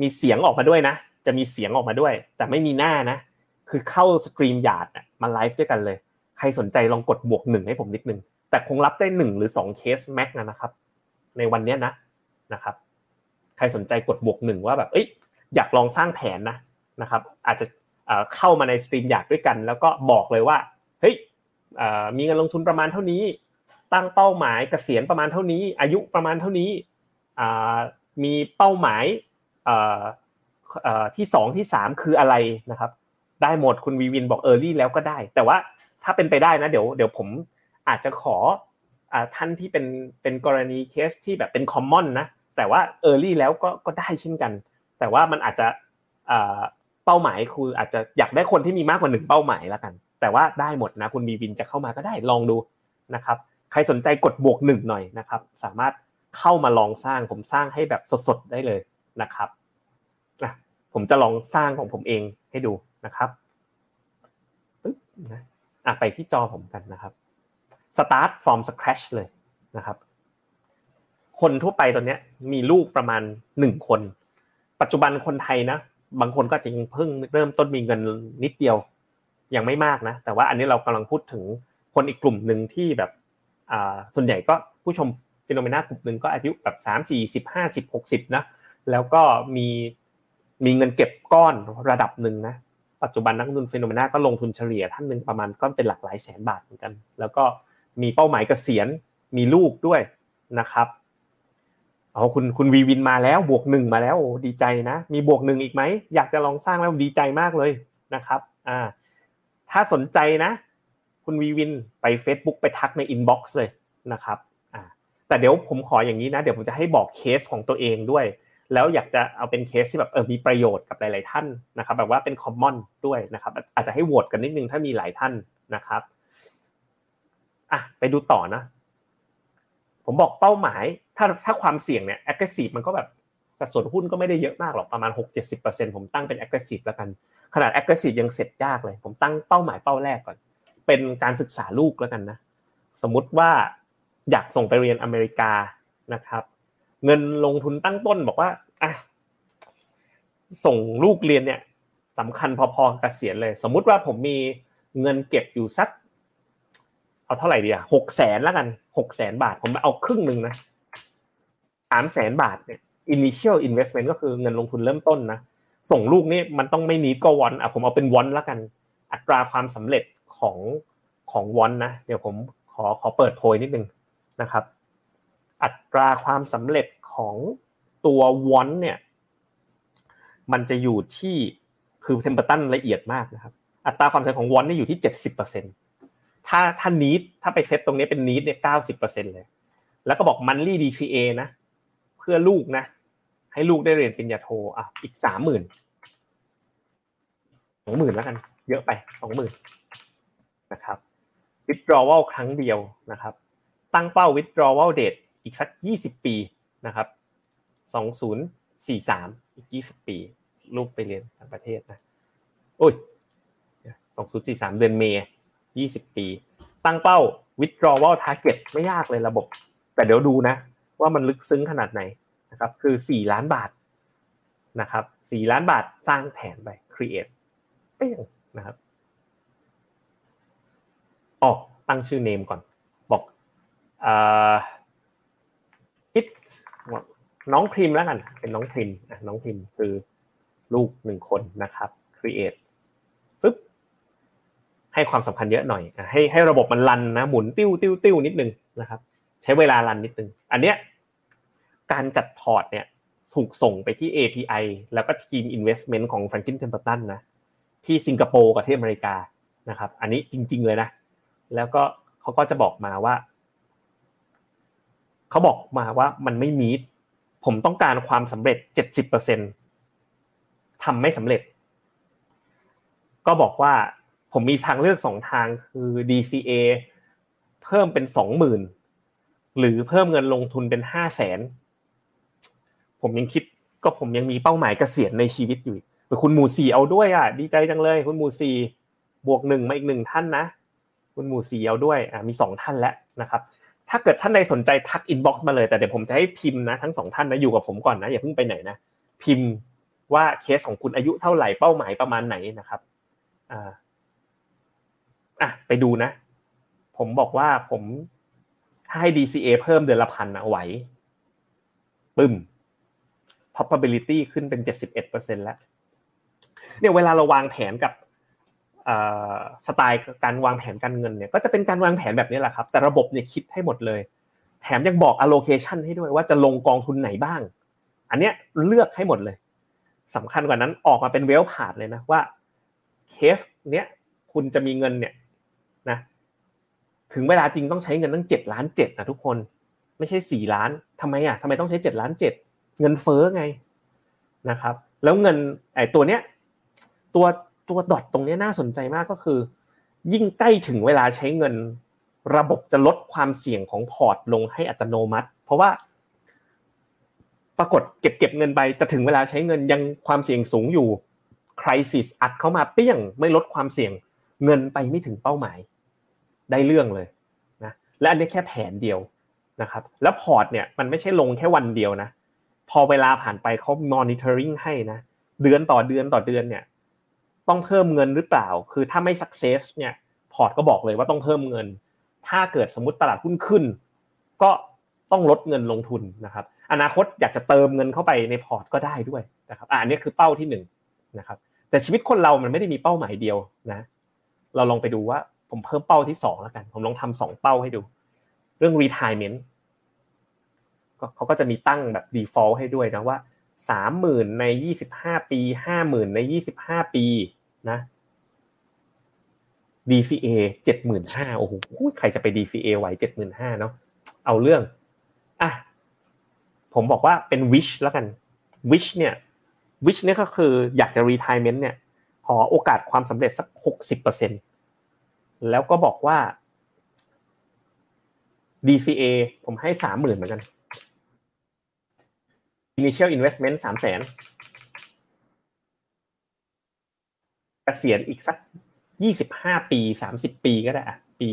มีเสียงออกมาด้วยนะ จะมีเสียงออกมาด้วย แต่ไม่มีหน้านะ คือเข้าสตรีมหยาดมาไลฟ์ด้วยกันเลย ใครสนใจลองกดบวกหนึ่งให้ผมนิดนึง แต่คงรับได้หนึ่งหรือสองเคส max นะครับ ในวันนี้นะนะครับ ใครสนใจกดบวกหนึ่งว่าแบบเอ้ยอยากลองสร้างแผนนะนะครับ อาจจะเข้ามาใน StreamYard ด้วยกัน แล้วก็บอกเลยว่าเฮ้ยมีเงินลงทุนประมาณเท่านี้ ตั้งเป้าหมายเกษียณประมาณเท่านี้ อายุประมาณเท่านี้มีเป้าหมายที่สองที่สามคืออะไรนะครับ ได้หมดคุณวีวินบอก early แล้วก็ได้ แต่ว่า ถ้าเป็นไปได้นะเดี๋ยวเดี๋ยวผมอาจจะขอท่านที่เป็นเป็นกรณีเคสที่แบบเป็นคอมมอนนะแต่ว่าเออร์ลี่แล้วก็ก็ได้เช่นกัน แต่ว่ามันอาจจะเป้าหมายคืออาจจะอยากได้คนที่มีมากกว่าหนึ่งเป้าหมายแล้วกัน แต่ว่าได้หมดนะคุณมีวินจะเข้ามาก็ได้ลองดูนะครับใครสนใจกดบวกหนึ่งหน่อยนะครับสามารถเข้ามาลองสร้างผมสร้างให้แบบสดๆได้เลยนะครับะผมจะลองสร้างของผมเองให้ดูนะครับปึ๊บนะ อะไปที่จอผมกันนะครับ start from scratch เลยนะครับ คนทั่วไปตอนนี้มีลูกประมาณหนึ่งคน ปัจจุบันคนไทยนะ บางคนก็จะยังเพิ่งเริ่มต้นมีเงินนิดเดียว ยังไม่มากนะ แต่ว่าอันนี้เรากำลังพูดถึงคนอีกกลุ่มหนึ่งที่แบบส่วนใหญ่ก็ผู้ชมฟิโนเมนากลุ่มหนึ่งก็อายุแบบสามสี่สิบห้าสิบหกสิบนะ แล้วก็มีมีเงินเก็บก้อนระดับหนึ่งนะ ปัจจุบันนักลงทุน FINNOMENA ก็ลงทุนเฉลี่ยท่านหนึ่งประมาณก็เป็นหลักหลายแสนบาทเหมือนกัน แล้วก็มีเป้าหมายเกษียณมีลูกด้วยนะครับเอาคุณคุณวีวินมาแล้วบวกหนึ่งมาแล้วดีใจนะ มีบวกหนึ่งอีกไหมอยากจะลองสร้างแล้วดีใจมากเลยนะครับอ่าถ้าสนใจนะ คุณวีวินไป Facebook ไปทักใน inbox เลยนะครับอ่าแต่เดี๋ยวผมขออย่างนี้นะ เดี๋ยวผมจะให้บอกเคสของตัวเองด้วย แล้วอยากจะเอาเป็นเคสที่แบบเออมีประโยชน์กับหลาย ๆ ท่านนะครับ แบบว่าเป็นคอมมอนด้วยนะครับ อาจจะให้โหวตกันนิดนึงถ้ามีหลายท่านนะครับอะไปดูต่อนะ ผมบอกเป้าหมาย ถ้าถ้าความเสี่ยงเนี่ย aggressive มันก็แบบสัดส่วนหุ้นก็ไม่ได้เยอะมากหรอกประมาณ 6-70%ผมตั้งเป็น aggressive แล้วกัน ขนาด aggressive ยังเสร็จยากเลย ผมตั้งเป้าหมายเป้าแรกก่อน เป็นการศึกษาลูกแล้วกันนะ สมมุติว่าอยากส่งไปเรียนอเมริกานะครับ เงินลงทุนตั้งต้นบอกว่าอะส่งลูกเรียนเนี่ยสำคัญพอๆกับเกษียณเลย สมมุติว่าผมมีเงินเก็บอยู่สัก เอาเท่าไหร่ดีอะหกแสนแล้วกันหกแสนบาท ผมเอาครึ่งหนึ่งนะสามแสนบาทเนี่ย initial investment ก็คือเงินลงทุนเริ่มต้นนะส่งลูกนี่มันต้องไม่นีก็วอนอะผมเอาเป็นวอนแล้วกัน อัตราความสำเร็จของของ want นะ เดี๋ยวผมขอขอเปิดโพยนิดนึงนะครับ อัตราความสำเร็จของตัว want เนี่ยมันจะอยู่ที่คือ Templeton ละเอียดมากนะครับ อัตราความสำเร็จของ want เนี่ยอยู่ที่เจ็ดสิบเปอร์เซ็นต์ถ้าถ้า need ถ้าไปเซตตรงนี้เป็น need เนี่ยเก้าสิบเปอร์เซ็นเลย แล้วก็บอก monthly DCA นะ เพื่อลูกนะ ให้ลูกได้เรียนปริญญาโทอะอีกสามหมื่นสองหมื่นแล้วกัน เยอะไปสองหมื่นนะครับ withdrawal ครั้งเดียวนะครับ ตั้งเป้า withdrawal date อีกสักยี่สิบปีนะครับสองศูนย์สี่สามอีกยี่สิบปี ลูกไปเรียนต่างประเทศนะโอ้ยสองศูนย์สี่สามเดือนเมย์ยี่สิบปี ตั้งเป้า withdrawal target ไม่ยากเลยระบบ แต่เดี๋ยวดูนะ ว่ามันลึกซึ้งขนาดไหนนะครับคือสี่ล้านบาทนะครับสี่ล้านบาทสร้างแผนไป create เปี้ยงนะครับออกตั้งชื่อเนมก่อน บอกอ่า ฮิตน้องพิมแล้วกัน เป็นน้องพิมน้องพิมคือลูกหนึ่งคนนะครับ create ปึ๊บให้ความสำคัญเยอะหน่อย ให้ให้ระบบมัน run นะหมุนติ้วติ้วติ้วนิดนึงนะครับ ใช้เวลา run นิดนึง อันเนี้ยการจัดพอร์ตเนี่ยถูกส่งไปที่ API แล้วก็ทีม investment ของ Franklin Templeton นะที่สิงคโปร์กับที่อเมริกานะครับ อันนี้จริง ๆเลยนะ แล้วก็เขาก็จะบอกมาว่า เขาบอกมาว่ามันไม่มีผมต้องการความสำเร็จเจ็ดสิบเปอร์เซ็นต์ทำไม่สำเร็จ ก็บอกว่าผมมีทางเลือกสองทางคือ DCA เพิ่มเป็นสองหมื่นหรือเพิ่มเงินลงทุนเป็นห้าแสนผมยังคิดก็ผมยังมีเป้าหมายเกษียณในชีวิตอยู่คุณหมูสีเอาด้วยอะดีใจจังเลย คุณหมูสีบวกหนึ่งมาอีกหนึ่งท่านนะ คุณหมูสีเอาด้วยอ่ามีสองท่านแล้วนะครับ ถ้าเกิดท่านใดสนใจทัก inbox มาเลยแต่เดี๋ยวผมจะให้พิมพ์นะทั้งสองท่านนะอยู่กับผมก่อนนะอย่าเพิ่งไปไหนนะพิมพ์ว่าเคสของคุณอายุเท่าไหร่เป้าหมายประมาณไหนนะครับอ่าอะไปดูนะ ผมบอกว่าผมถ้าให้ DCA เพิ่มเดือนละพันนะไหวปึ้ม probability ขึ้นเป็น 71%แล้วเนี่ยเวลาเราวางแผนกับ สไตล์การวางแผนการเงินเนี่ยก็จะเป็นการวางแผนแบบนี้แหละครับ แต่ระบบเนี่ยคิดให้หมดเลย แถมยังบอก allocation ให้ด้วยว่าจะลงกองทุนไหนบ้าง อันเนี้ยเลือกให้หมดเลยสำคัญกว่านั้นออกมาเป็นเวลพาดเลยนะว่าเคสเนี้ยคุณจะมีเงินเนี่ยนะถึงเวลาจริงต้องใช้เงินตั้งเจ็ดล้านเจ็ดนะทุกคน ไม่ใช่สี่ล้านทำไมอะทำไมต้องใช้เจ็ดล้านเจ็ดเงินเฟ้อไงนะครับ แล้วเงินไอ้ตัวเนี้ยตัว ตัวดอทตรงนี้น่าสนใจมากก็คือ ยิ่งใกล้ถึงเวลาใช้เงิน ระบบจะลดความเสี่ยงของพอร์ตลงให้อัตโนมัติ เพราะว่า ปรากฏเก็บเก็บเงินไปจะถึงเวลาใช้เงินยังความเสี่ยงสูงอยู่ crisis อัดเข้ามาเปี้ยงไม่ลดความเสี่ยง เงินไปไม่ถึงเป้าหมาย ได้เรื่องเลยนะและอันนี้แค่แผนเดียวนะครับ แล้วพอร์ตเนี่ยมันไม่ใช่ลงแค่วันเดียวนะ พอเวลาผ่านไปเขา monitoring ให้นะ เดือนต่อเดือนต่อเดือนเนี่ย ต้องเพิ่มเงินหรือเปล่า คือถ้าไม่ success เนี่ยพอร์ตก็บอกเลยว่าต้องเพิ่มเงิน ถ้าเกิดสมมติตลาดหุ้นขึ้น ก็ต้องลดเงินลงทุนนะครับ อนาคตอยากจะเติมเงินเข้าไปในพอร์ตก็ได้ด้วยนะครับอ่านี้คือเป้าที่หนึ่งนะครับ แต่ชีวิตคนเรามันไม่ได้มีเป้าหมายเดียวนะ เราลองไปดูว่าผมเพิ่มเป้าที่สองแล้วกัน ผมลองทำสองเป้าให้ดู เรื่อง retirement เขาก็จะมีตั้งแบบ default ให้ด้วยนะว่าสามหมื่นในยี่สิบห้าปีห้าหมื่นในยี่สิบห้าปี นะ DCA เจ็ดหมื่นห้าโอ้โหใครจะไป DCA ไหวเจ็ดหมื่นห้าเนาะเอาเรื่องอะผมบอกว่าเป็น wish แล้วกัน wish เนี่ย wish เนี่ยก็คืออยากจะ retirement เนี่ย ขอโอกาสความสำเร็จสักหกสิบเปอร์เซ็นแล้วก็บอกว่า DCA ผมให้สามหมื่นเหมือนกัน initial investment สามแสนเก ษียณอีกสักยี่สิบห้าปีสามสิบปีก็ได้อะปี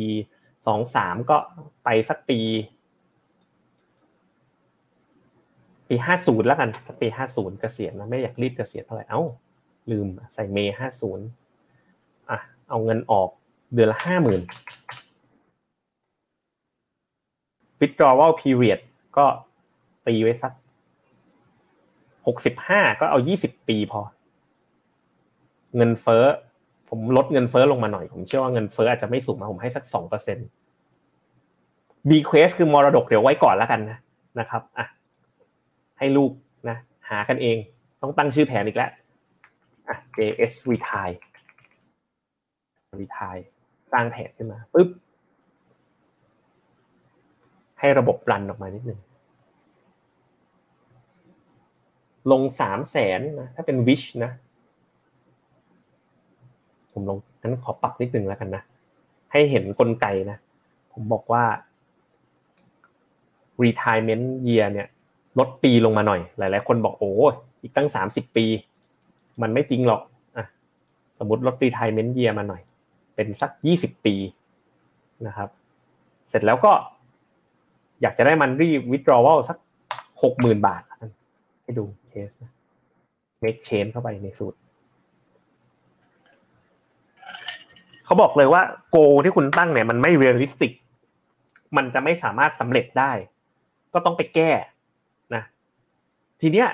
สองสามก็ไปสักปี ปีห้าศูนย์แล้วกันสักปีห้าศูนย์เกษียณนะไม่อยากรีบเกษียณเท่าไหร่เอ้า ลืมใส่เมย์ห้าศูนย์อะเอาเงินออกเดือนละห้าหมื่น withdrawal period ก็ตีไว้สักหกสิบห้าก็เอายี่สิบปีพอ เงินเฟ้อ ผมลดเงินเฟ้อลงมาหน่อย ผมเชื่อว่าเงินเฟ้ออาจจะไม่สูงมาผมให้สักสองเปอร์เซ็นต์ B Quest คือมรดกเดี๋ยวไว้ก่อนแล้วกันนะนะครับอะให้ลูกนะ หากันเองต้องตั้งชื่อแผนอีกแล้วอะ JS Retire Retire สร้างแผนขึ้นมาปุ๊บให้ระบบรันออกมานิดนึงลงสามแสนนะถ้าเป็นวิชนะ ผมลงนั้นขอปรับนิดนึงแล้วกันนะ ให้เห็นกลไกนะ ผมบอกว่า retirement year เนี่ย ลดปีลงมาหน่อย หลาย ๆ คนบอกโอ้อีกตั้งสามสิบปี มันไม่จริงหรอกอะสมมติลด retirement year มาหน่อย เป็นสักยี่สิบปีนะครับ เสร็จแล้วก็ อยากจะได้มันรี withdrawal สักหกหมื่นบาท ให้ดูเคสนะ make change เข้าไปในสูตร เขาบอกเลยว่าgoal ที่คุณตั้งเนี่ยมันไม่ realistic มันจะไม่สามารถสำเร็จได้ ก็ต้องไปแก้นะ ทีเนี้ย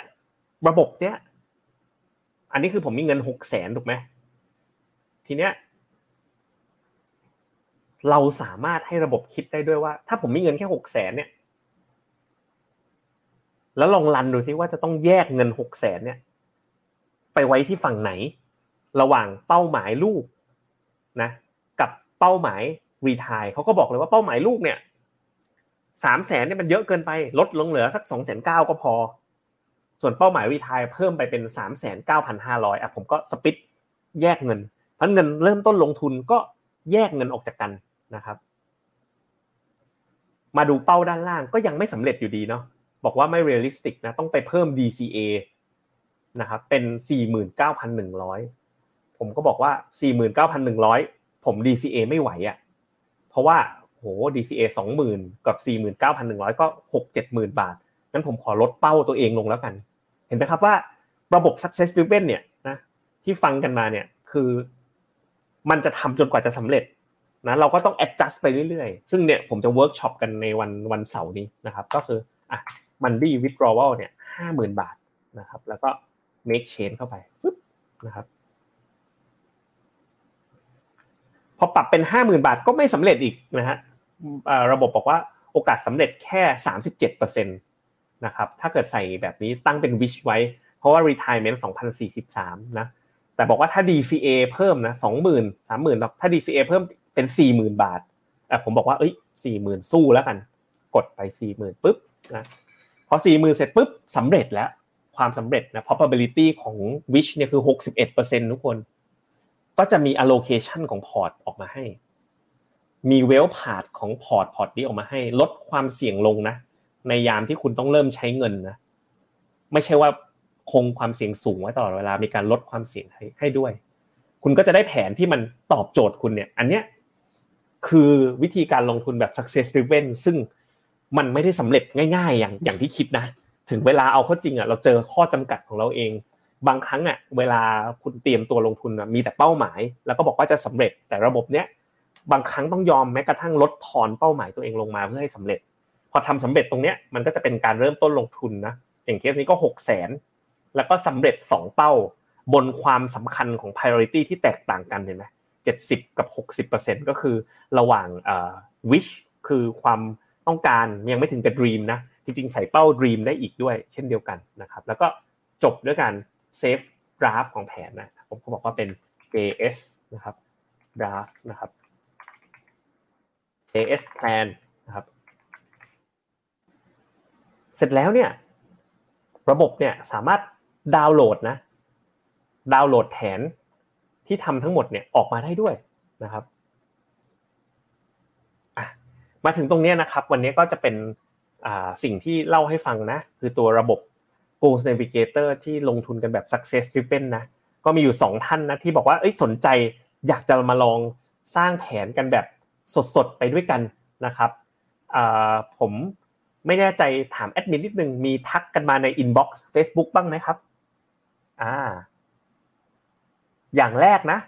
ระบบเนี้ย อันนี้คือผมมีเงินหกแสนถูกไหมทีเนี้ย เราสามารถให้ระบบคิดได้ด้วยว่า ถ้าผมมีเงินแค่หกแสนเนี่ย แล้วลอง run ดูซิว่าจะต้องแยกเงินหกแสนเนี่ย ไปไว้ที่ฝั่งไหน ระหว่างเป้าหมายลูก นะกับเป้าหมายรีทายเขาก็บอกเลยว่าเป้าหมายลูกเนี่ยสามแสนเนี่ยมันเยอะเกินไปลดลงเหลือสักสองแสนเก้าก็พอ ส่วนเป้าหมายรีทายเพิ่มไปเป็นสามแสนเก้าพันห้าร้อยอะผมก็สปิดแยกเงิน เพราะเงินเริ่มต้นลงทุนก็แยกเงินออกจากกันนะครับ มาดูเป้าด้านล่างก็ยังไม่สำเร็จอยู่ดีเนาะบอกว่าไม่ realistic นะต้องไปเพิ่ม DCA นะครับเป็น 49,100 ผมก็บอกว่า 49,100 ผม DCA ไม่ไหวอะ่ะเพราะว่าโห DCA 20,000 กับ 49,100 ก็ 6 70,000 บาท งั้นผมขอลดเป้าตัวเองลงแล้วกัน เห็นไหมครับว่าระบบ success driven เนี่ยนะที่ฟังกันมาเนี่ยคือมันจะทำจนกว่าจะสำเร็จนะเราก็ต้อง adjust ไปเรื่อยๆ ซึ่งเนี่ยผมจะ workshop กันในวันวันเสาร์นี้นะครับ ก็คืออะ monthly withdrawal เนี่ยห้าหมื่นบาทนะครับ แล้วก็ make change เข้าไปปึ๊บนะครับ พ อปรับเป็นห้าหมื่นบาทก็ไม่สำเร็จอีกนะฮะระบบบอกว่าโอกาสสำเร็จแค่สามสิบเจ็ดเปอร์เซ็นตนะครับถ้าเกิดใส่แบบนี้ตั้งเป็น wish ไว้ เพราะว่า retirement 2043นะแต่บอกว่าถ้า DCA เพิ่มนะสองหมื่นสามหมื่นถ้า DCA เพิ่มเป็นสี่หมื่นบาทอ่ะผมบอกว่าเอ้ยสี่หมื่นสู้แล้วกัน กดไปสี่หมื่นปุ๊บนะพอสี่หมื่นเสร็จปุ๊บสำเร็จแล้วความสำเร็จนะ probability ของ wish เนี่ยคือ61%ทุกคน ก็จะมี allocation ของพอร์ตออกมาให้ มี wealth path ของพอร์ตพอร์ตนี้ออกมาให้ ลดความเสี่ยงลงนะ ในยามที่คุณต้องเริ่มใช้เงินนะ ไม่ใช่ว่าคงความเสี่ยงสูงไว้ตลอดเวลา มีการลดความเสี่ยงให้ให้ด้วย คุณก็จะได้แผนที่มันตอบโจทย์คุณเนี่ย อันเนี้ยคือวิธีการลงทุนแบบ success driven ซึ่งมันไม่ได้สำเร็จง่าย ๆ อย่างอย่างที่คิดนะ ถึงเวลาเอาเข้าจริงอะเราเจอข้อจำกัดของเราเอง บางครั้งอะเวลาคุณเตรียมตัวลงทุนมีแต่เป้าหมาย แล้วก็บอกว่าจะสำเร็จแต่ระบบเนี้ยบางครั้งต้องยอมแม้กระทั่งลดทอนเป้าหมายตัวเองลงมาเพื่อให้สำเร็จ พอทำสำเร็จตรงเนี้ยมันก็จะเป็นการเริ่มต้นลงทุนนะอย่างเคสนี้ก็หกแสนแล้วก็สำเร็จสองเป้า บนความสำคัญของ priority ที่แตกต่างกันเห็นไหมเจ็ดสิบกับหกสิบเปอร์เซ็นก็คือระหว่างเอ่อ wish คือความต้องการยังไม่ถึงกับ dream นะจริงๆใส่เป้า dream ได้อีกด้วย เช่นเดียวกันนะครับแล้วก็จบด้วยการ save draft ของแผนนะผมก็บอกว่าเป็น JS นะครับ draft นะครับ JS plan นะครับ เสร็จแล้วเนี่ยระบบเนี่ยสามารถดาวน์โหลดนะดาวน์โหลดแผนที่ทำทั้งหมดเนี่ยออกมาได้ด้วยนะครับมาถึงตรงนี้นะครับ วันนี้ก็จะเป็นสิ่งที่เล่าให้ฟังนะ คือตัวระบบ Goals Navigator ที่ลงทุนกันแบบ Success Driven นะก็มีอยู่ 2 ท่านนะที่บอกว่าเอ้ยสนใจอยากจะมาลองสร้างแผนกันแบบสดๆไปด้วยกันนะครับผมไม่แน่ใจถามแอดมินนิดนึงมีทักกันมาใน Inbox Facebook บ้างไหมครับอ่าอย่างแรกนะ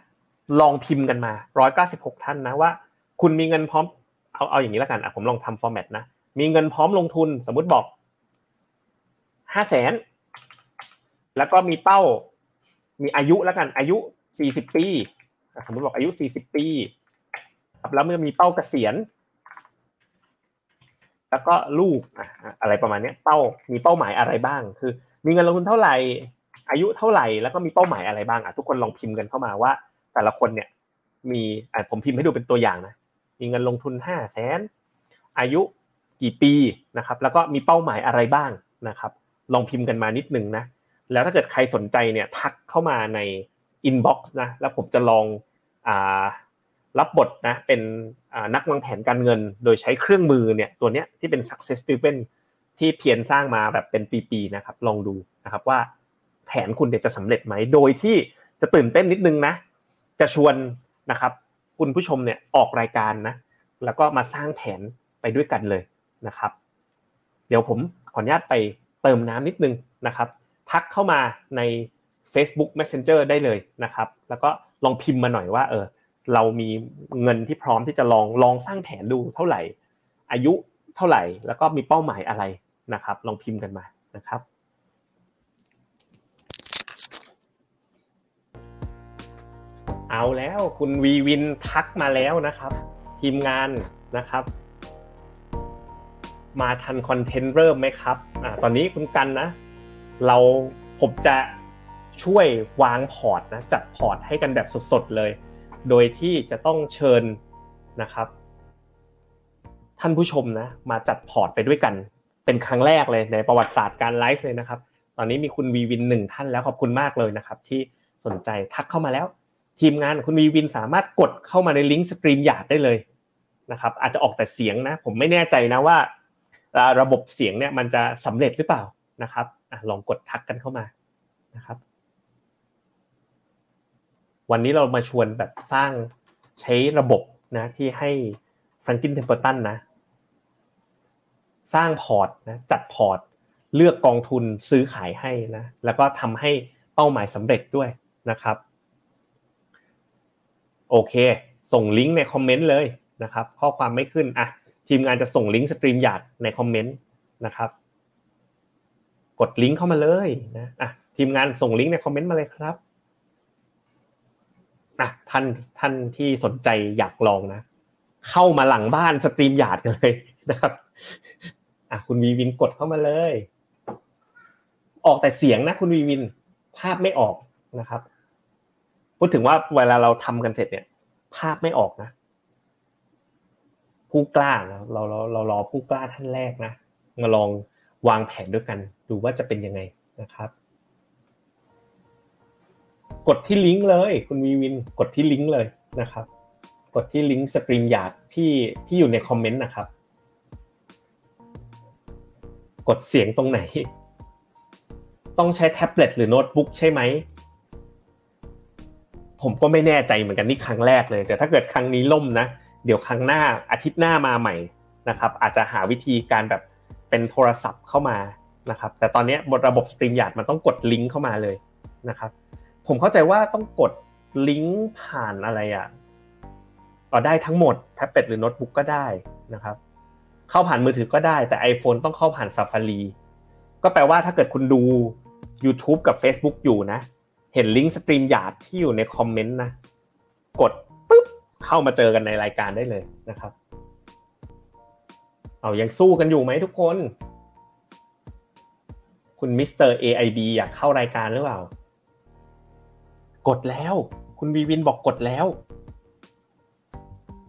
ลองพิมพ์กันมา 196 ท่านนะว่า คุณมีเงินพร้อมเอาเอาอย่างนี้แล้วกันอะผมลองทำฟอร์แมตนะมีเงินพร้อมลงทุนสมมติบอก ห้าแสนแล้วก็มีเป้า มีอายุแล้วกันอายุสี่สิบปีสมมติบอกอายุสี่สิบปีแล้วเมื่อมีเป้าเกษียณ แล้วก็ลูกอะไรประมาณนี้เป้ามีเป้าหมายอะไรบ้าง คือ มีเงินลงทุนเท่าไหร่ อายุเท่าไหร่ แล้วก็มีเป้าหมายอะไรบ้างอะทุกคนลองพิมพ์กันเข้ามาว่า แต่ละคนเนี่ย มีผมพิมพ์ให้ดูเป็นตัวอย่างนะมีเงินลงทุนห้าแสนอายุกี่ปีนะครับ แล้วก็มีเป้าหมายอะไรบ้างนะครับ ลองพิมพ์กันมานิดนึงนะ แล้วถ้าเกิดใครสนใจเนี่ยทักเข้ามาใน inbox นะ แล้วผมจะลองรับบทนะเป็นนักวางแผนการเงิน โดยใช้เครื่องมือเนี่ยตัวเนี้ยที่เป็น success driven ที่เพียรสร้างมาแบบเป็นปีๆนะครับ ลองดูนะครับว่าแผนคุณจะสำเร็จไหม โดยที่จะตื่นเต้นนิดนึงนะ จะชวนนะครับ คุณผู้ชมเนี่ยออกรายการนะ แล้วก็มาสร้างแผนไปด้วยกันเลยนะครับ เดี๋ยวผมขออนุญาตไป เติมน้ำนิดนึงนะครับ ทักเข้ามาใน Facebook Messenger ได้เลยนะครับ แล้วก็ลองพิมพ์มาหน่อยว่าเออเรามีเงินที่พร้อมที่จะลองลองสร้างแผนดูเท่าไหร่ อายุเท่าไหร่ แล้วก็มีเป้าหมายอะไรนะครับ ลองพิมพ์กันมานะครับเอาแล้วคุณวีวินทักมาแล้วนะครับ ทีมงานนะครับ มาทัน content เริ่มไหมครับอ่าตอนนี้คุณกันนะ เราผมจะช่วยวางพอร์ตนะจัดพอร์ตให้กันแบบสดๆเลย โดยที่จะต้องเชิญนะครับ ท่านผู้ชมนะ มาจัดพอร์ตไปด้วยกัน เป็นครั้งแรกเลยในประวัติศาสตร์การไลฟ์เลยนะครับ ตอนนี้มีคุณวีวินหนึ่งท่านแล้วขอบคุณมากเลยนะครับ ที่สนใจทักเข้ามาแล้ว ทีมงานคุณวีวินสามารถกดเข้ามาในลิงก์ StreamYard ได้เลยนะครับ อาจจะออกแต่เสียงนะ ผมไม่แน่ใจนะว่า ระบบเสียงเนี่ยมันจะสำเร็จหรือเปล่านะครับลองกดทักกันเข้ามานะครับ วันนี้เรามาชวนแบบสร้างใช้ระบบนะที่ให้ Franklin Templeton นะสร้างพอร์ตนะจัดพอร์ต เลือกกองทุนซื้อขายให้นะแล้วก็ทำให้เป้าหมายสำเร็จด้วยนะครับโอเค ส่งลิงก์ใน comment เลยนะครับ ข้อความไม่ขึ้นอะ ทีมงานจะส่งลิงก์ StreamYard ใน comment นะครับ กดลิงก์เข้ามาเลยนะอะทีมงานส่งลิงก์ใน comment มาเลยครับอะท่านท่านที่สนใจอยากลองนะ เข้ามาหลังบ้าน StreamYard กันเลยนะครับอะคุณวีวินกดเข้ามาเลย ออกแต่เสียงนะ คุณวีวินภาพไม่ออกนะครับ พูดถึงว่าเวลาเราทำกันเสร็จเนี่ย ภาพไม่ออกนะ ผู้กล้าเราเราเรารอผู้กล้าท่านแรกนะ มาลองวางแผนด้วยกันดูว่าจะเป็นยังไงนะครับ กดที่ลิงก์เลย คุณวีวินกดที่ลิงก์เลยนะครับ กดที่ลิงก์ StreamYard ที่ที่อยู่ในคอมเมนต์นะครับ กดเสียงตรงไหน ต้องใช้แท็บเล็ตหรือโน้ตบุ๊กใช่ไหมผมก็ไม่แน่ใจเหมือนกันนี่ครั้งแรกเลย แต่ถ้าเกิดครั้งนี้ล่มนะ เดี๋ยวครั้งหน้าอาทิตย์หน้ามาใหม่นะครับ อาจจะหาวิธีการแบบเป็นโทรศัพท์เข้ามานะครับ แต่ตอนนี้บนระบบ StreamYard มันต้องกดลิงก์เข้ามาเลยนะครับ ผมเข้าใจว่าต้องกดลิงก์ผ่านอะไรอะก็ได้ทั้งหมดแท็บเล็ตหรือโน้ตบุ๊กก็ได้นะครับ เข้าผ่านมือถือก็ได้ แต่ iPhone ต้องเข้าผ่าน Safari ก็แปลว่าถ้าเกิดคุณดู YouTube กับ Facebook อยู่นะ เห็นลิงก์ StreamYard ที่อยู่ในคอมเมนต์นะ กด เข้ามาเจอกันในรายการได้เลยนะครับ เอายังสู้กันอยู่ไหมทุกคน คุณมิสเตอร์ AIB อยากเข้ารายการหรือเปล่า กดแล้ว คุณวีวินบอกกดแล้ว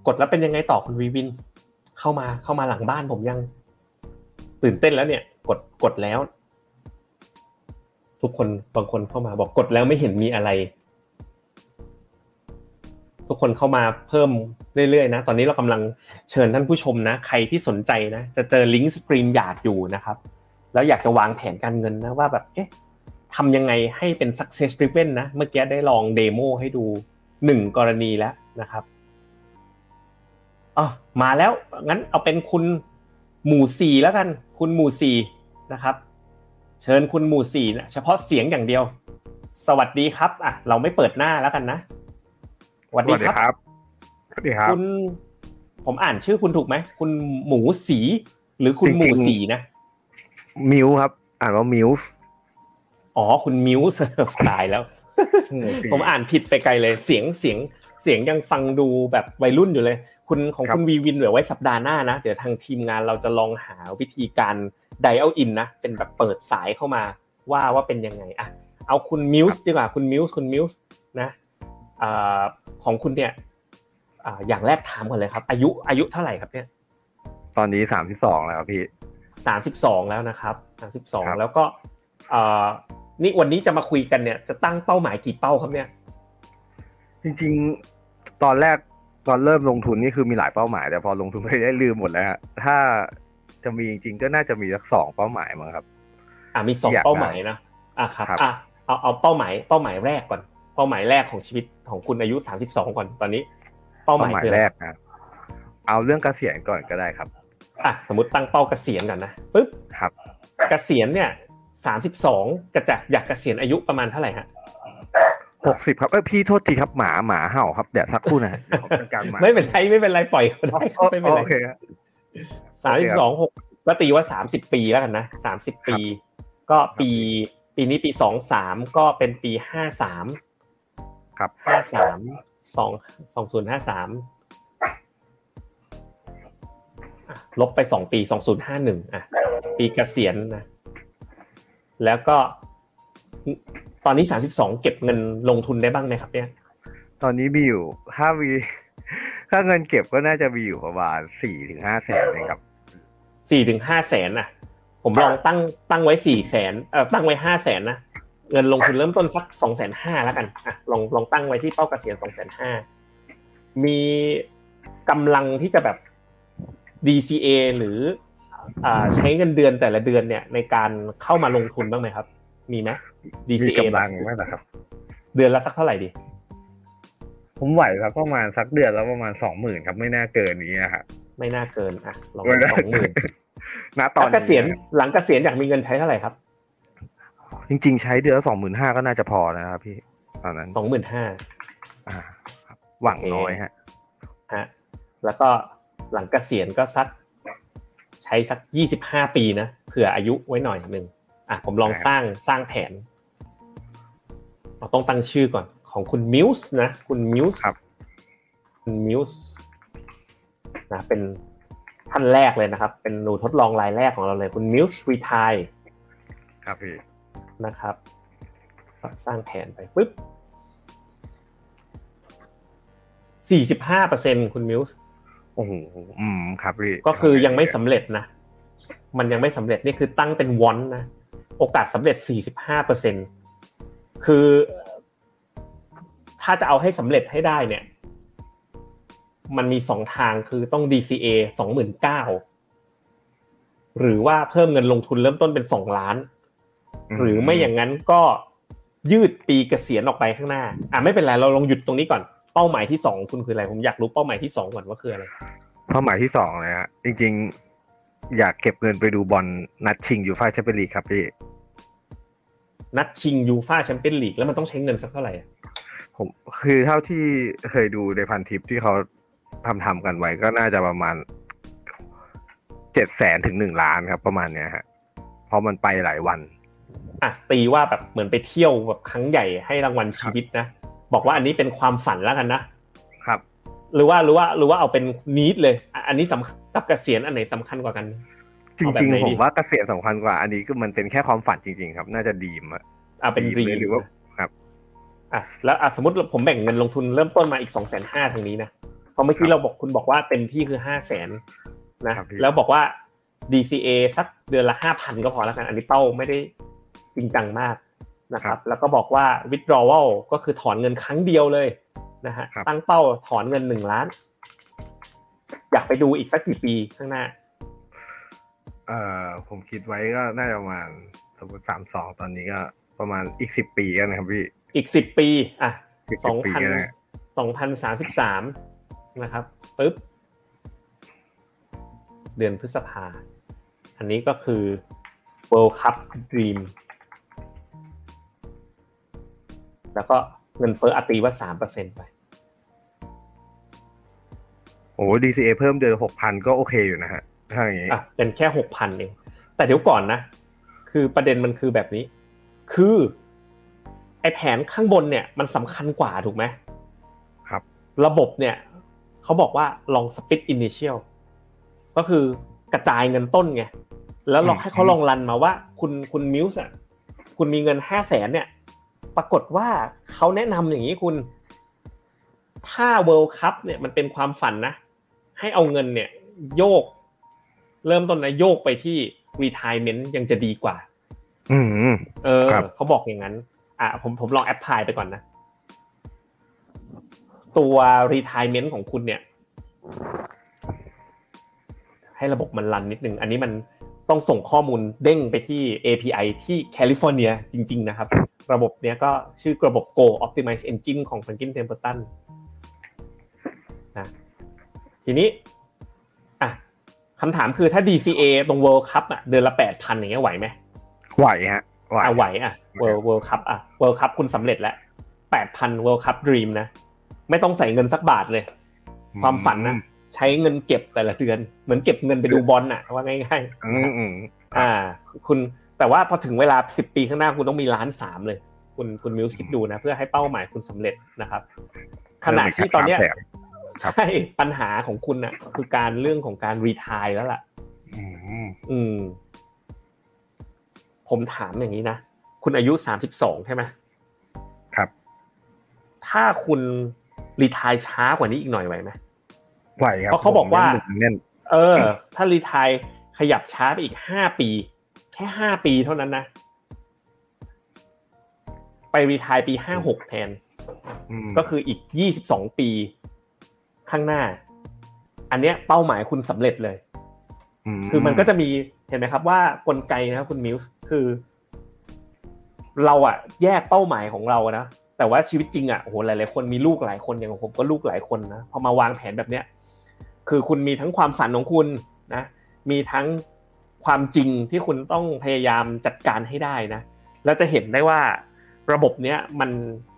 กดแล้วเป็นยังไงต่อคุณวีวิน เข้ามาเข้ามาหลังบ้านผมยัง ตื่นเต้นแล้วเนี่ย กดกดแล้ว ทุกคนบางคนเข้ามาบอกกดแล้วไม่เห็นมีอะไร มีคนเข้ามาเพิ่มเรื่อยๆนะ ตอนนี้เรากำลังเชิญท่านผู้ชมนะ ใครที่สนใจนะ จะเจอลิงก์ StreamYard อยู่นะครับ แล้วอยากจะวางแผนการเงินนะว่าแบบ เอ๊ะทำยังไงให้เป็น success driven นะ เมื่อกี้ได้ลองเดโมให้ดูหนึ่งกรณีแล้วนะครับอ๋อมาแล้ว งั้นเอาเป็นคุณหมู่สี่แล้วกัน คุณหมู่สี่นะครับ เชิญคุณหมู่สี่นะ เฉพาะเสียงอย่างเดียว สวัสดีครับ อะ เราไม่เปิดหน้าแล้วกันนะ วัสดีครับสวัสดีครับ คุณ ผมอ่านชื่อคุณถูกไหม คุณหมูสี หรือคุณหมูสีนะ มิวครับ อ่านว่ามิวส์อ๋อ คุณมิวส์ตายแล้ว ผมอ่านผิดไปไกลเลย เสียงเสียงเสียงยังฟังดูแบบวัยรุ่นอยู่เลย คุณของคุณวีวินเหลือไว้สัปดาห์หน้านะ เดี๋ยวทางทีมงานเราจะลองหาวิธีการ dial in นะ เป็นแบบเปิดสายเข้ามาว่าว่าเป็นยังไงอะเอาคุณมิวส์ดีกว่าคุณมิวส์คุณมิวส์นะอ่า ของคุณเนี่ยอ่าอย่างแรกถามก่อนเลยครับ อายุอายุเท่าไหร่ครับเนี่ย ตอนนี้สามสิบสองแล้วครับพี่สามสิบสองแล้วนะครับสามสิบสองครับแล้วก็เอ่อนี่วันนี้จะมาคุยกันเนี่ยจะตั้งเป้าหมายกี่เป้าครับเนี่ย จริงๆตอนแรกตอนเริ่มลงทุนนี่คือมีหลายเป้าหมาย แต่พอลงทุนไปได้ลืมหมดแล้วฮะถ้าจะมีจริงๆก็น่าจะมีสักสองเป้าหมายมั้งครับ อ่ามีสองอยากเป้าหมายนะอะครับครับอะเอาเอาเป้าหมายเป้าหมายแรกก่อน เป้าหมายแรกของชีวิตของคุณอายุสามสิบสองก่อนตอนนี้ เป้าหมายคืออะแรไรกนะเอาเรื่องเกษียณก่อนก็ได้ครับอะสมมติตั้งเป้าเกษียณก่อนนะปึ๊บครับ เกษียณเนี่ยสามสิบสองกระจากอยากเกษียณอายุประมาณเท่าไหร่ฮะหกสิบครับเอ้ยพี่โทษทีครับหมาหมาเห่าครับเดี๋ยวสักครู่นะเดี๋ยวผมจัดการหมาไม่เป็นไรไม่เป็นไรปล่อยเขาได้ครับไม่เป็นไรโอเคครับสามสิบสองหกก็ตีว่าสามสิบปีแล้วกันนะสามสิบปี ก็ปีปีนี้ปีสองสามก็เป็นปีห้าสาม ครับห้าสามสองสองศูนย์ห้าสามลบไปสองปีสองศูนย์ห้าหนึ่งอะ ปีเกษียณนะ แล้วก็ ตอนนี้สามสิบสองเก็บเงินลงทุนได้บ้างไหมครับ เนี่ย ตอนนี้มีอยู่ถ้ามีถ้าเงินเก็บก็น่าจะมีอยู่ประมาณสี่ถึงห้าแสนเองครับสี่ถึงห้าแสนนะผมลองตั้งตั้งไว้สี่แสนเออตั้งไว้ห้าแสนนะ เงินลงทุนเริ่มต้นสักสองแสนห้าแล้วกันอะลองลองตั้งไว้ที่เป้าเกษียณสองแสนห้ามีกำลังที่จะแบบ DCA หรืออ่าใช้เงินเดือนแต่ละเดือนเนี่ย ในการเข้ามาลงทุนบ้างไหมครับ มีไหมมี DCA กำลังไหมล่ะครับ เดือนละสักเท่าไหร่ดี ผมไหวครับประมาณสักเดือนแล้วประมาณสองหมื่นครับไม่น่าเกินนี้นะครับไม่น่าเกินอะลองไม่น่าสองหมื่นณตอนถ้าเกษียณนี้หลังเกษียณอยากมีเงินใช้เท่าไหร่ครับ จริง ๆ ใช้เดือนละสองหมื่นห้าก็น่าจะพอนะครับพี่ตอนนั้นสองหมื่นห้าอ่าครับหวังน้อยฮะฮะแล้วก็หลังเกษียณก็สัก ใช้สักยี่สิบห้าปีนะเผื่ออายุไว้หน่อยหนึ่งอะผมลองสร้างสร้างแผนเราต้องตั้งชื่อก่อนของคุณมิวส์นะคุณมิวส์ครับคุณมิวส์นะเป็นท่านแรกเลยนะครับ เป็นหนูทดลองรายแรกของเราเลย คุณมิวส์ retire ครับพี่ นะครับสร้างแผนไปปุ๊บสี่สิบห้าเปอร์เซ็นคุณมิวส์โอ้โหอืมครับพี่ก็คือยังไม่สำเร็จนะ มันยังไม่สำเร็จนี่คือตั้งเป็นวอนนะ โอกาสสำเร็จ45%คือ ถ้าจะเอาให้สำเร็จให้ได้เนี่ย มันมีสองทางคือต้อง DCA 29,000หรือว่าเพิ่มเงินลงทุนเริ่มต้นเป็น2ล้าน หรือไม่อย่างนั้นก็ยืดปีเกษียณออกไปข้างหน้า อะไม่เป็นไรเราลองหยุดตรงนี้ก่อนเป้าหมายที่สองคุณคืออะไรผมอยากรู้เป้าหมายที่สองก่อนว่าคืออะไรเป้าหมายที่สองเลยฮะจริง ๆ อยากเก็บเงินไปดูบอลนัดชิงยูฟ่าแชมเปี้ยนลีกครับพี่นัดชิงยูฟ่าแชมเปี้ยนลีกแล้วมันต้องใช้เงินสักเท่าไหร่ผมคือเท่าที่เคยดูในพันทิปที่เขาทำทำกันไว้ก็น่าจะประมาณเจ็ดแสนถึงหนึ่งล้านครับ ประมาณเนี้ยฮะเพราะมันไปหลายวัน อะตีว่าแบบเหมือนไปเที่ยวแบบครั้งใหญ่ให้รางวัลชีวิตนะบอกว่าอันนี้เป็นความฝันแล้วกันนะครับ หรือว่าหรือว่าหรือว่าเอาเป็นนิดเลยอะอันนี้สำคัญกับเกษียณอันไหนสำคัญกว่ากันจเอาแบบริงไหนๆดีผมว่าเกษียณสำคัญกว่า อันนี้ก็มันเป็นแค่ความฝันจริง ๆ ครับ น่าจะดีมอะอะเป็นดีรีเลยหรือว่าครับอะแล้วอะสมมติผมแบ่งเงินลงทุนเริ่มต้นมาอีกสองแสนห้าทางนี้นะเพราะเมื่อกี้เราบอกคุณบอกว่าเต็มที่คือห้าแสนนะครับพี่แล้วบอกว่า DCA สักเดือนละห้าพันก็พอแล้วกันอันนี้เป้าไม่ได้ จริงจังมากนะครับแล้วก็บอกว่า withdrawal ก็คือถอนเงินครั้งเดียวเลยนะฮะครับตั้งเป้าถอนเงินหนึ่งล้าน อยากไปดูอีกสักกี่ปีข้างหน้าเอ่อผมคิดไว้ก็น่าจะประมาณสมมติสามสองตอนนี้ก็ประมาณอีกสิบปีกันนะครับพี่อีกสิบปีอะอีกสสิอบงปีพันก็ได้สองพันสามสิบสามนะครับปึ๊บเดือนพฤษภา อันนี้ก็คือ World Cup Dream แล้วก็เงินเฟ้ออัตรีว่าสามเปอร์เซ็นไปโอ้ DCA เพิ่มเดือนหกพันก็โอเคอยู่นะฮะถ้าอย่างนี้อะเป็นแค่หกพันเอง แต่เดี๋ยวก่อนนะ คือประเด็นมันคือแบบนี้ คือไอแผนข้างบนเนี่ยมันสำคัญกว่าถูกไหมครับ ระบบเนี่ยเขาบอกว่าลองสปิ t อินิเชียลก็คือกระจายเงินต้นไง แล้วลองให้เขาลองรันมาว่า คุณคุณมิวส์อะคุณมีเงินห้าแสนเนี่ย ปรากฏว่าเขาแนะนำอย่างนี้คุณ ถ้า World Cup เนี่ยมันเป็นความฝันนะ ให้เอาเงินเนี่ย โยก เริ่มต้นนะโยกไปที่ retirement ยังจะดีกว่า อืมเออครับเขาบอกอย่างนั้น อะผมผมลองแอปพลายไปก่อนนะ ตัว retirement ของคุณเนี่ย ให้ระบบมันรันนิดนึง อันนี้มันต้องส่งข้อมูลเด้งไปที่ API ที่แคลิฟอร์เนียจริง ๆ นะครับ ระบบเนี้ยก็ชื่อระบบ Go Optimize Engine ของ Franklin Templeton นะทีนี้อะคำถามคือถ้า DCA ตรง World Cup อะเดือนละแปดพันอย่างเงี้ยไหวไหมไหวฮะไหวอะไหวอะ World World Cup อะ World Cup คุณสำเร็จแล้วแปดพัน World Cup Dream นะ ไม่ต้องใส่เงินสักบาทเลย ความฝันนะใช้เงินเก็บแต่ละเดือน เหมือนเก็บเงินไปดูบอลน่ะว่าง่ายอืมอืมๆอ่า คุณ แต่ว่าพอถึงเวลาสิบปีข้างหน้าคุณต้องมีล้านสามเลย คุณคุณมิวสิคิดดูนะ เพื่อให้เป้าหมายคุณสำเร็จนะครับ ขณะที่ตอนเนี้ยเพิ่มอีกสักสามแสนครับใช่ปัญหาของคุณน่ะคือการเรื่องของการรีทายแล้วล่ะอืมอืม ผมถามอย่างนี้นะ คุณอายุสามสิบสองใช่ไหมครับ ถ้าคุณรีทายช้ากว่านี้อีกหน่อยไหวไหมไหวครับเพราะเขาบอกว่าเน้นเออ ถ้ารีทายขยับช้าไปอีกห้าปี แค่ห้าปีเท่านั้นนะ ไปรีทายปีห้าหกแทนอืมก็คืออีกยี่สิบสองปีข้างหน้า อันเนี้ยเป้าหมายคุณสำเร็จเลย คือมันก็จะมีเห็นไหมครับว่ากลไกนะครับคุณมิวส์คือ เราอะแยกเป้าหมายของเรานะแต่ว่าชีวิตจริงอะโอ้โหหลายๆคนมีลูกหลายคนอย่างของผมก็ลูกหลายคนนะพอมาวางแผนแบบเนี้ยคือคุณมีทั้งความฝันของคุณนะ มีทั้ง ความจริงที่คุณต้องพยายามจัดการให้ได้นะ แล้วจะเห็นได้ว่าระบบเนี้ยมัน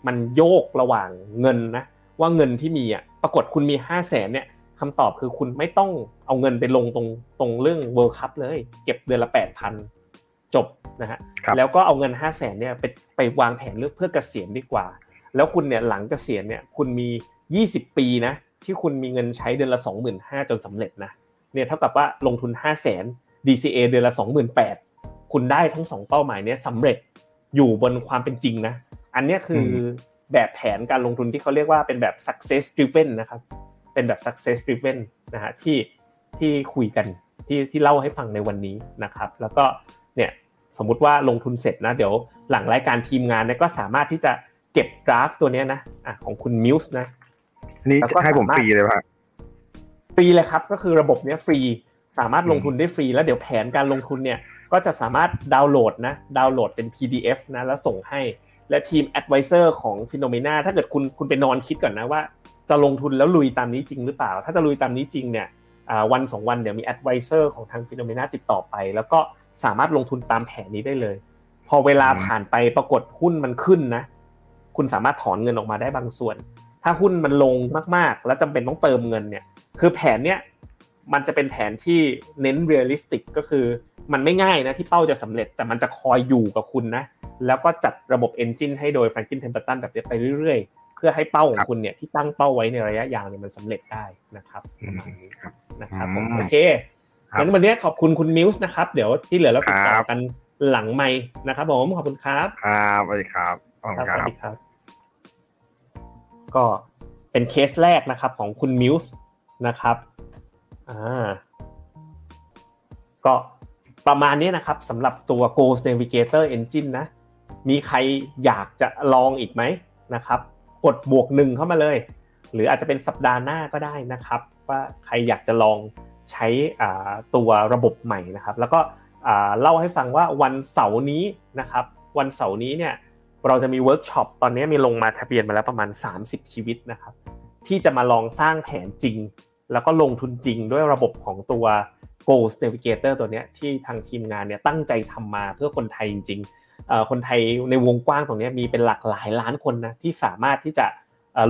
มันโยกระหว่างเงินนะว่าเงินที่มีอะปรากฏคุณมีห้าแสนเนี่ยคำตอบคือคุณไม่ต้องเอาเงินไปลงตรงตรงเรื่อง World Cup เลย เก็บเดือนละแปดพันจบนะฮะครับแล้วก็เอาเงินห้าแสนเนี่ยไปไปวางแผนเลือกเพื่อเกษียณดีกว่า แล้วคุณเนี่ยหลังเกษียณเนี่ยคุณมียี่สิบปีนะที่คุณมีเงินใช้เดือนละสองหมื่นห้าจนสำเร็จนะเนี่ยเท่ากับว่าลงทุนห้าแสน DCA เดือนละสองหมื่นแปดคุณได้ทั้งสองเป้าหมายเนี้ยสำเร็จอยู่บนความเป็นจริงนะ อันเนี้ยคืออแบบแผนการลงทุนที่เขาเรียกว่าเป็นแบบ success driven นะครับ เป็นแบบ success driven นะฮะที่ที่คุยกันที่ที่เล่าให้ฟังในวันนี้นะครับ แล้วก็เนี่ยสมมุติว่าลงทุนเสร็จนะ เดี๋ยวหลังรายการทีมงานเนี่ยก็สามารถที่จะเก็บกราฟตัวนี้นะอะของคุณมิวส์นะนี่ให้ผมฟรีเลยครับฟรีเลยครับ ก็คือระบบนี้ฟรี สามารถลงทุนได้ฟรี แล้วเดี๋ยวแผนการลงทุนเนี่ยก็จะสามารถดาวน์โหลดนะดาวน์โหลดเป็น PDF นะแล้วส่งให้ และทีม Advisor ของ p h e n o m e n a ถ้าเกิดคุณคุณไปนอนคิดก่อนนะว่า จะลงทุนแล้วลุยตามนี้จริงหรือเปล่า ถ้าจะลุยตามนี้จริงเนี่ยวันสองวันเดี๋ยวมี Advisor ของทาง p h e n o m e n a ติดต่อไป แล้วก็สามารถลงทุนตามแผนนี้ได้เลย พอเวลาผ่านไปปรากฏหุ้นมันขึ้นนะ คุณสามารถถอนเงินออกมาได้บางส่วน ถ้าหุ้นมันลงมากๆ แล้วจำเป็นต้องเติมเงินเนี่ย คือแผนเนี้ย มันจะเป็นแผนที่เน้น realistic ก็คือ มันไม่ง่ายนะที่เป้าจะสำเร็จแต่มันจะคอยอยู่กับคุณนะ แล้วก็จัดระบบ engine ให้โดย Franklin Templeton แบบนี้ไปเรื่อยๆ เพื่อให้เป้าของคุณเนี่ยที่ตั้งเป้าไว้ในระยะยาวเนี่ยมันสำเร็จได้นะครับนะครับโอเคงั้นวันนี้ขอบคุณคุณมิวส์นะครับ เดี๋ยวที่เหลือเราติดต่อกันหลังไมค์นะครับผมขอบคุณครับ ครับสวัสดีครับสวัสดีครับ ก็เป็นเคสแรกนะครับของคุณมิวส์นะครับ อ่าก็ประมาณนี้นะครับสำหรับตัว Ghost Navigator Engine นะ มีใครอยากจะลองอีกไหมนะครับ กดบวกหนึ่งเข้ามาเลย หรืออาจจะเป็นสัปดาห์หน้าก็ได้นะครับ ว่าใครอยากจะลองใช้ตัวระบบใหม่นะครับ แล้วก็เล่าให้ฟังว่าวันเสาร์นี้นะครับ วันเสาร์นี้เนี่ยเราจะมีเวิร์กช็อปตอนนี้มีลงมาทะเบียนมาแล้วประมาณ 30 ชีวิตนะครับ ที่จะมาลองสร้างแผนจริง แล้วก็ลงทุนจริงด้วยระบบของตัว Goals Navigator ตัวนี้ที่ทางทีมงานเนี่ยตั้งใจทำมาเพื่อคนไทยจริงๆคนไทยในวงกว้างตรงนี้มีเป็นหลักหลายล้านคนนะที่สามารถที่จะ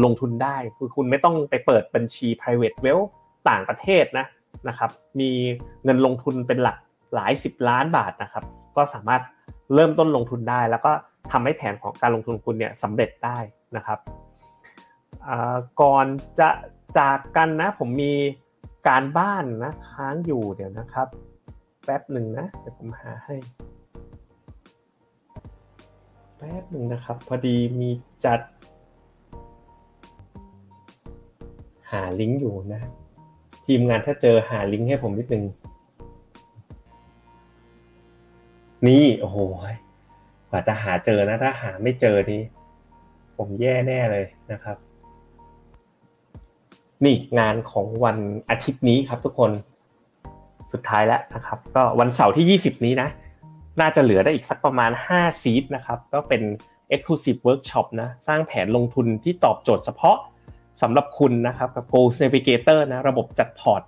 ลงทุนได้คือคุณไม่ต้องไปเปิดบัญชี private wealth ต่างประเทศนะนะครับมีเงินลงทุนเป็นหลักหลายสิบล้านบาทนะครับก็สามารถเริ่มต้นลงทุนได้ แล้วก็ทำให้แผนของการลงทุนคุณเนี่ยสำเร็จได้นะครับก่อนจะ จากกันนะผมมีการบ้านนะค้างอยู่เดี๋ยวนะครับ แป๊บหนึ่งนะเดี๋ยวผมหาให้ แป๊บหนึ่งนะครับ พอดีมีจัด หาลิงก์อยู่นะ ทีมงานถ้าเจอหาลิงก์ให้ผมนิดนึงนี่โอ้โหกว่าจะหาเจอนะ ถ้าหาไม่เจอนี่ผมแย่แน่เลยนะครับ นี่งานของวันอาทิตย์นี้ครับทุกคนสุดท้ายแล้วนะครับ ก็วันเสาร์ที่ 20 นี้นะ น่าจะเหลือได้อีกสักประมาณ 5 ซีทนะครับ ก็เป็น Exclusive Workshop นะ สร้างแผนลงทุนที่ตอบโจทย์เฉพาะสำหรับคุณนะครับกับ Goals Navigator นะ ระบบจัดพอร์ต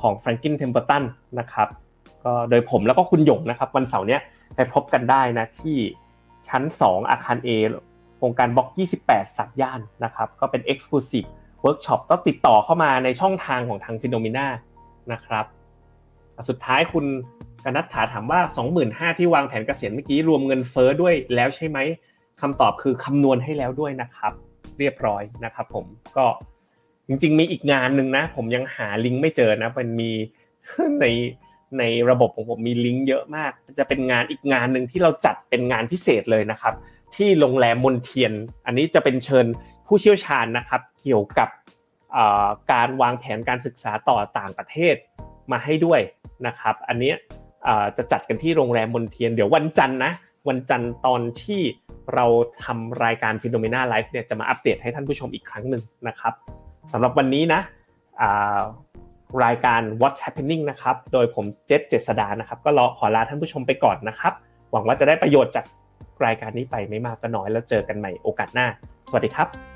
ของ Franklin Templeton นะครับก็โดยผมแล้วก็คุณหยงนะครับ วันเสาร์นี้ไปพบกันได้นะที่ชั้น 2 อาคาร A โครงการบล็อก 28 สามย่านนะครับ ก็เป็น Exclusive เวิร์กช็อปก็ติดต่อเข้ามาในช่องทางของทาง FINNOMENA นะครับสุดท้ายคุณกนัฐถาถามว่า 25,000ที่วางแผนเกษียณเมื่อกี้รวมเงินเฟ้อด้วยแล้วใช่ไหมคำตอบคือคำนวณให้แล้วด้วยนะครับ เรียบร้อยนะครับผมก็จริงๆมีอีกงานหนึ่งนะ ผมยังหาลิงก์ไม่เจอนะมันมีในในระบบของผมมีลิงก์เยอะมาก จะเป็นงานอีกงานหนึ่งที่เราจัดเป็นงานพิเศษเลยนะครับ ที่โรงแรมมนเทียน อันนี้จะเป็นเชิญ ผู้เชี่ยวชาญนะครับ เกี่ยวกับการวางแผนการศึกษาต่อต่างประเทศมาให้ด้วยนะครับ อันนี้จะจัดกันที่โรงแรมมณเฑียร เดี๋ยววันจันทร์นะวันจันทร์ตอนที่เราทำรายการ FINNOMENA Live เนี่ยจะมาอัปเดตให้ท่านผู้ชมอีกครั้งหนึ่งนะครับสำหรับวันนี้นะรายการ What's Happening นะครับ โดยผมเจษเจษดานะครับ ก็รอขอลาท่านผู้ชมไปก่อนนะครับ หวังว่าจะได้ประโยชน์จากรายการนี้ไปไม่มากก็น้อยแล้วเจอกันใหม่โอกาสหน้า สวัสดีครับ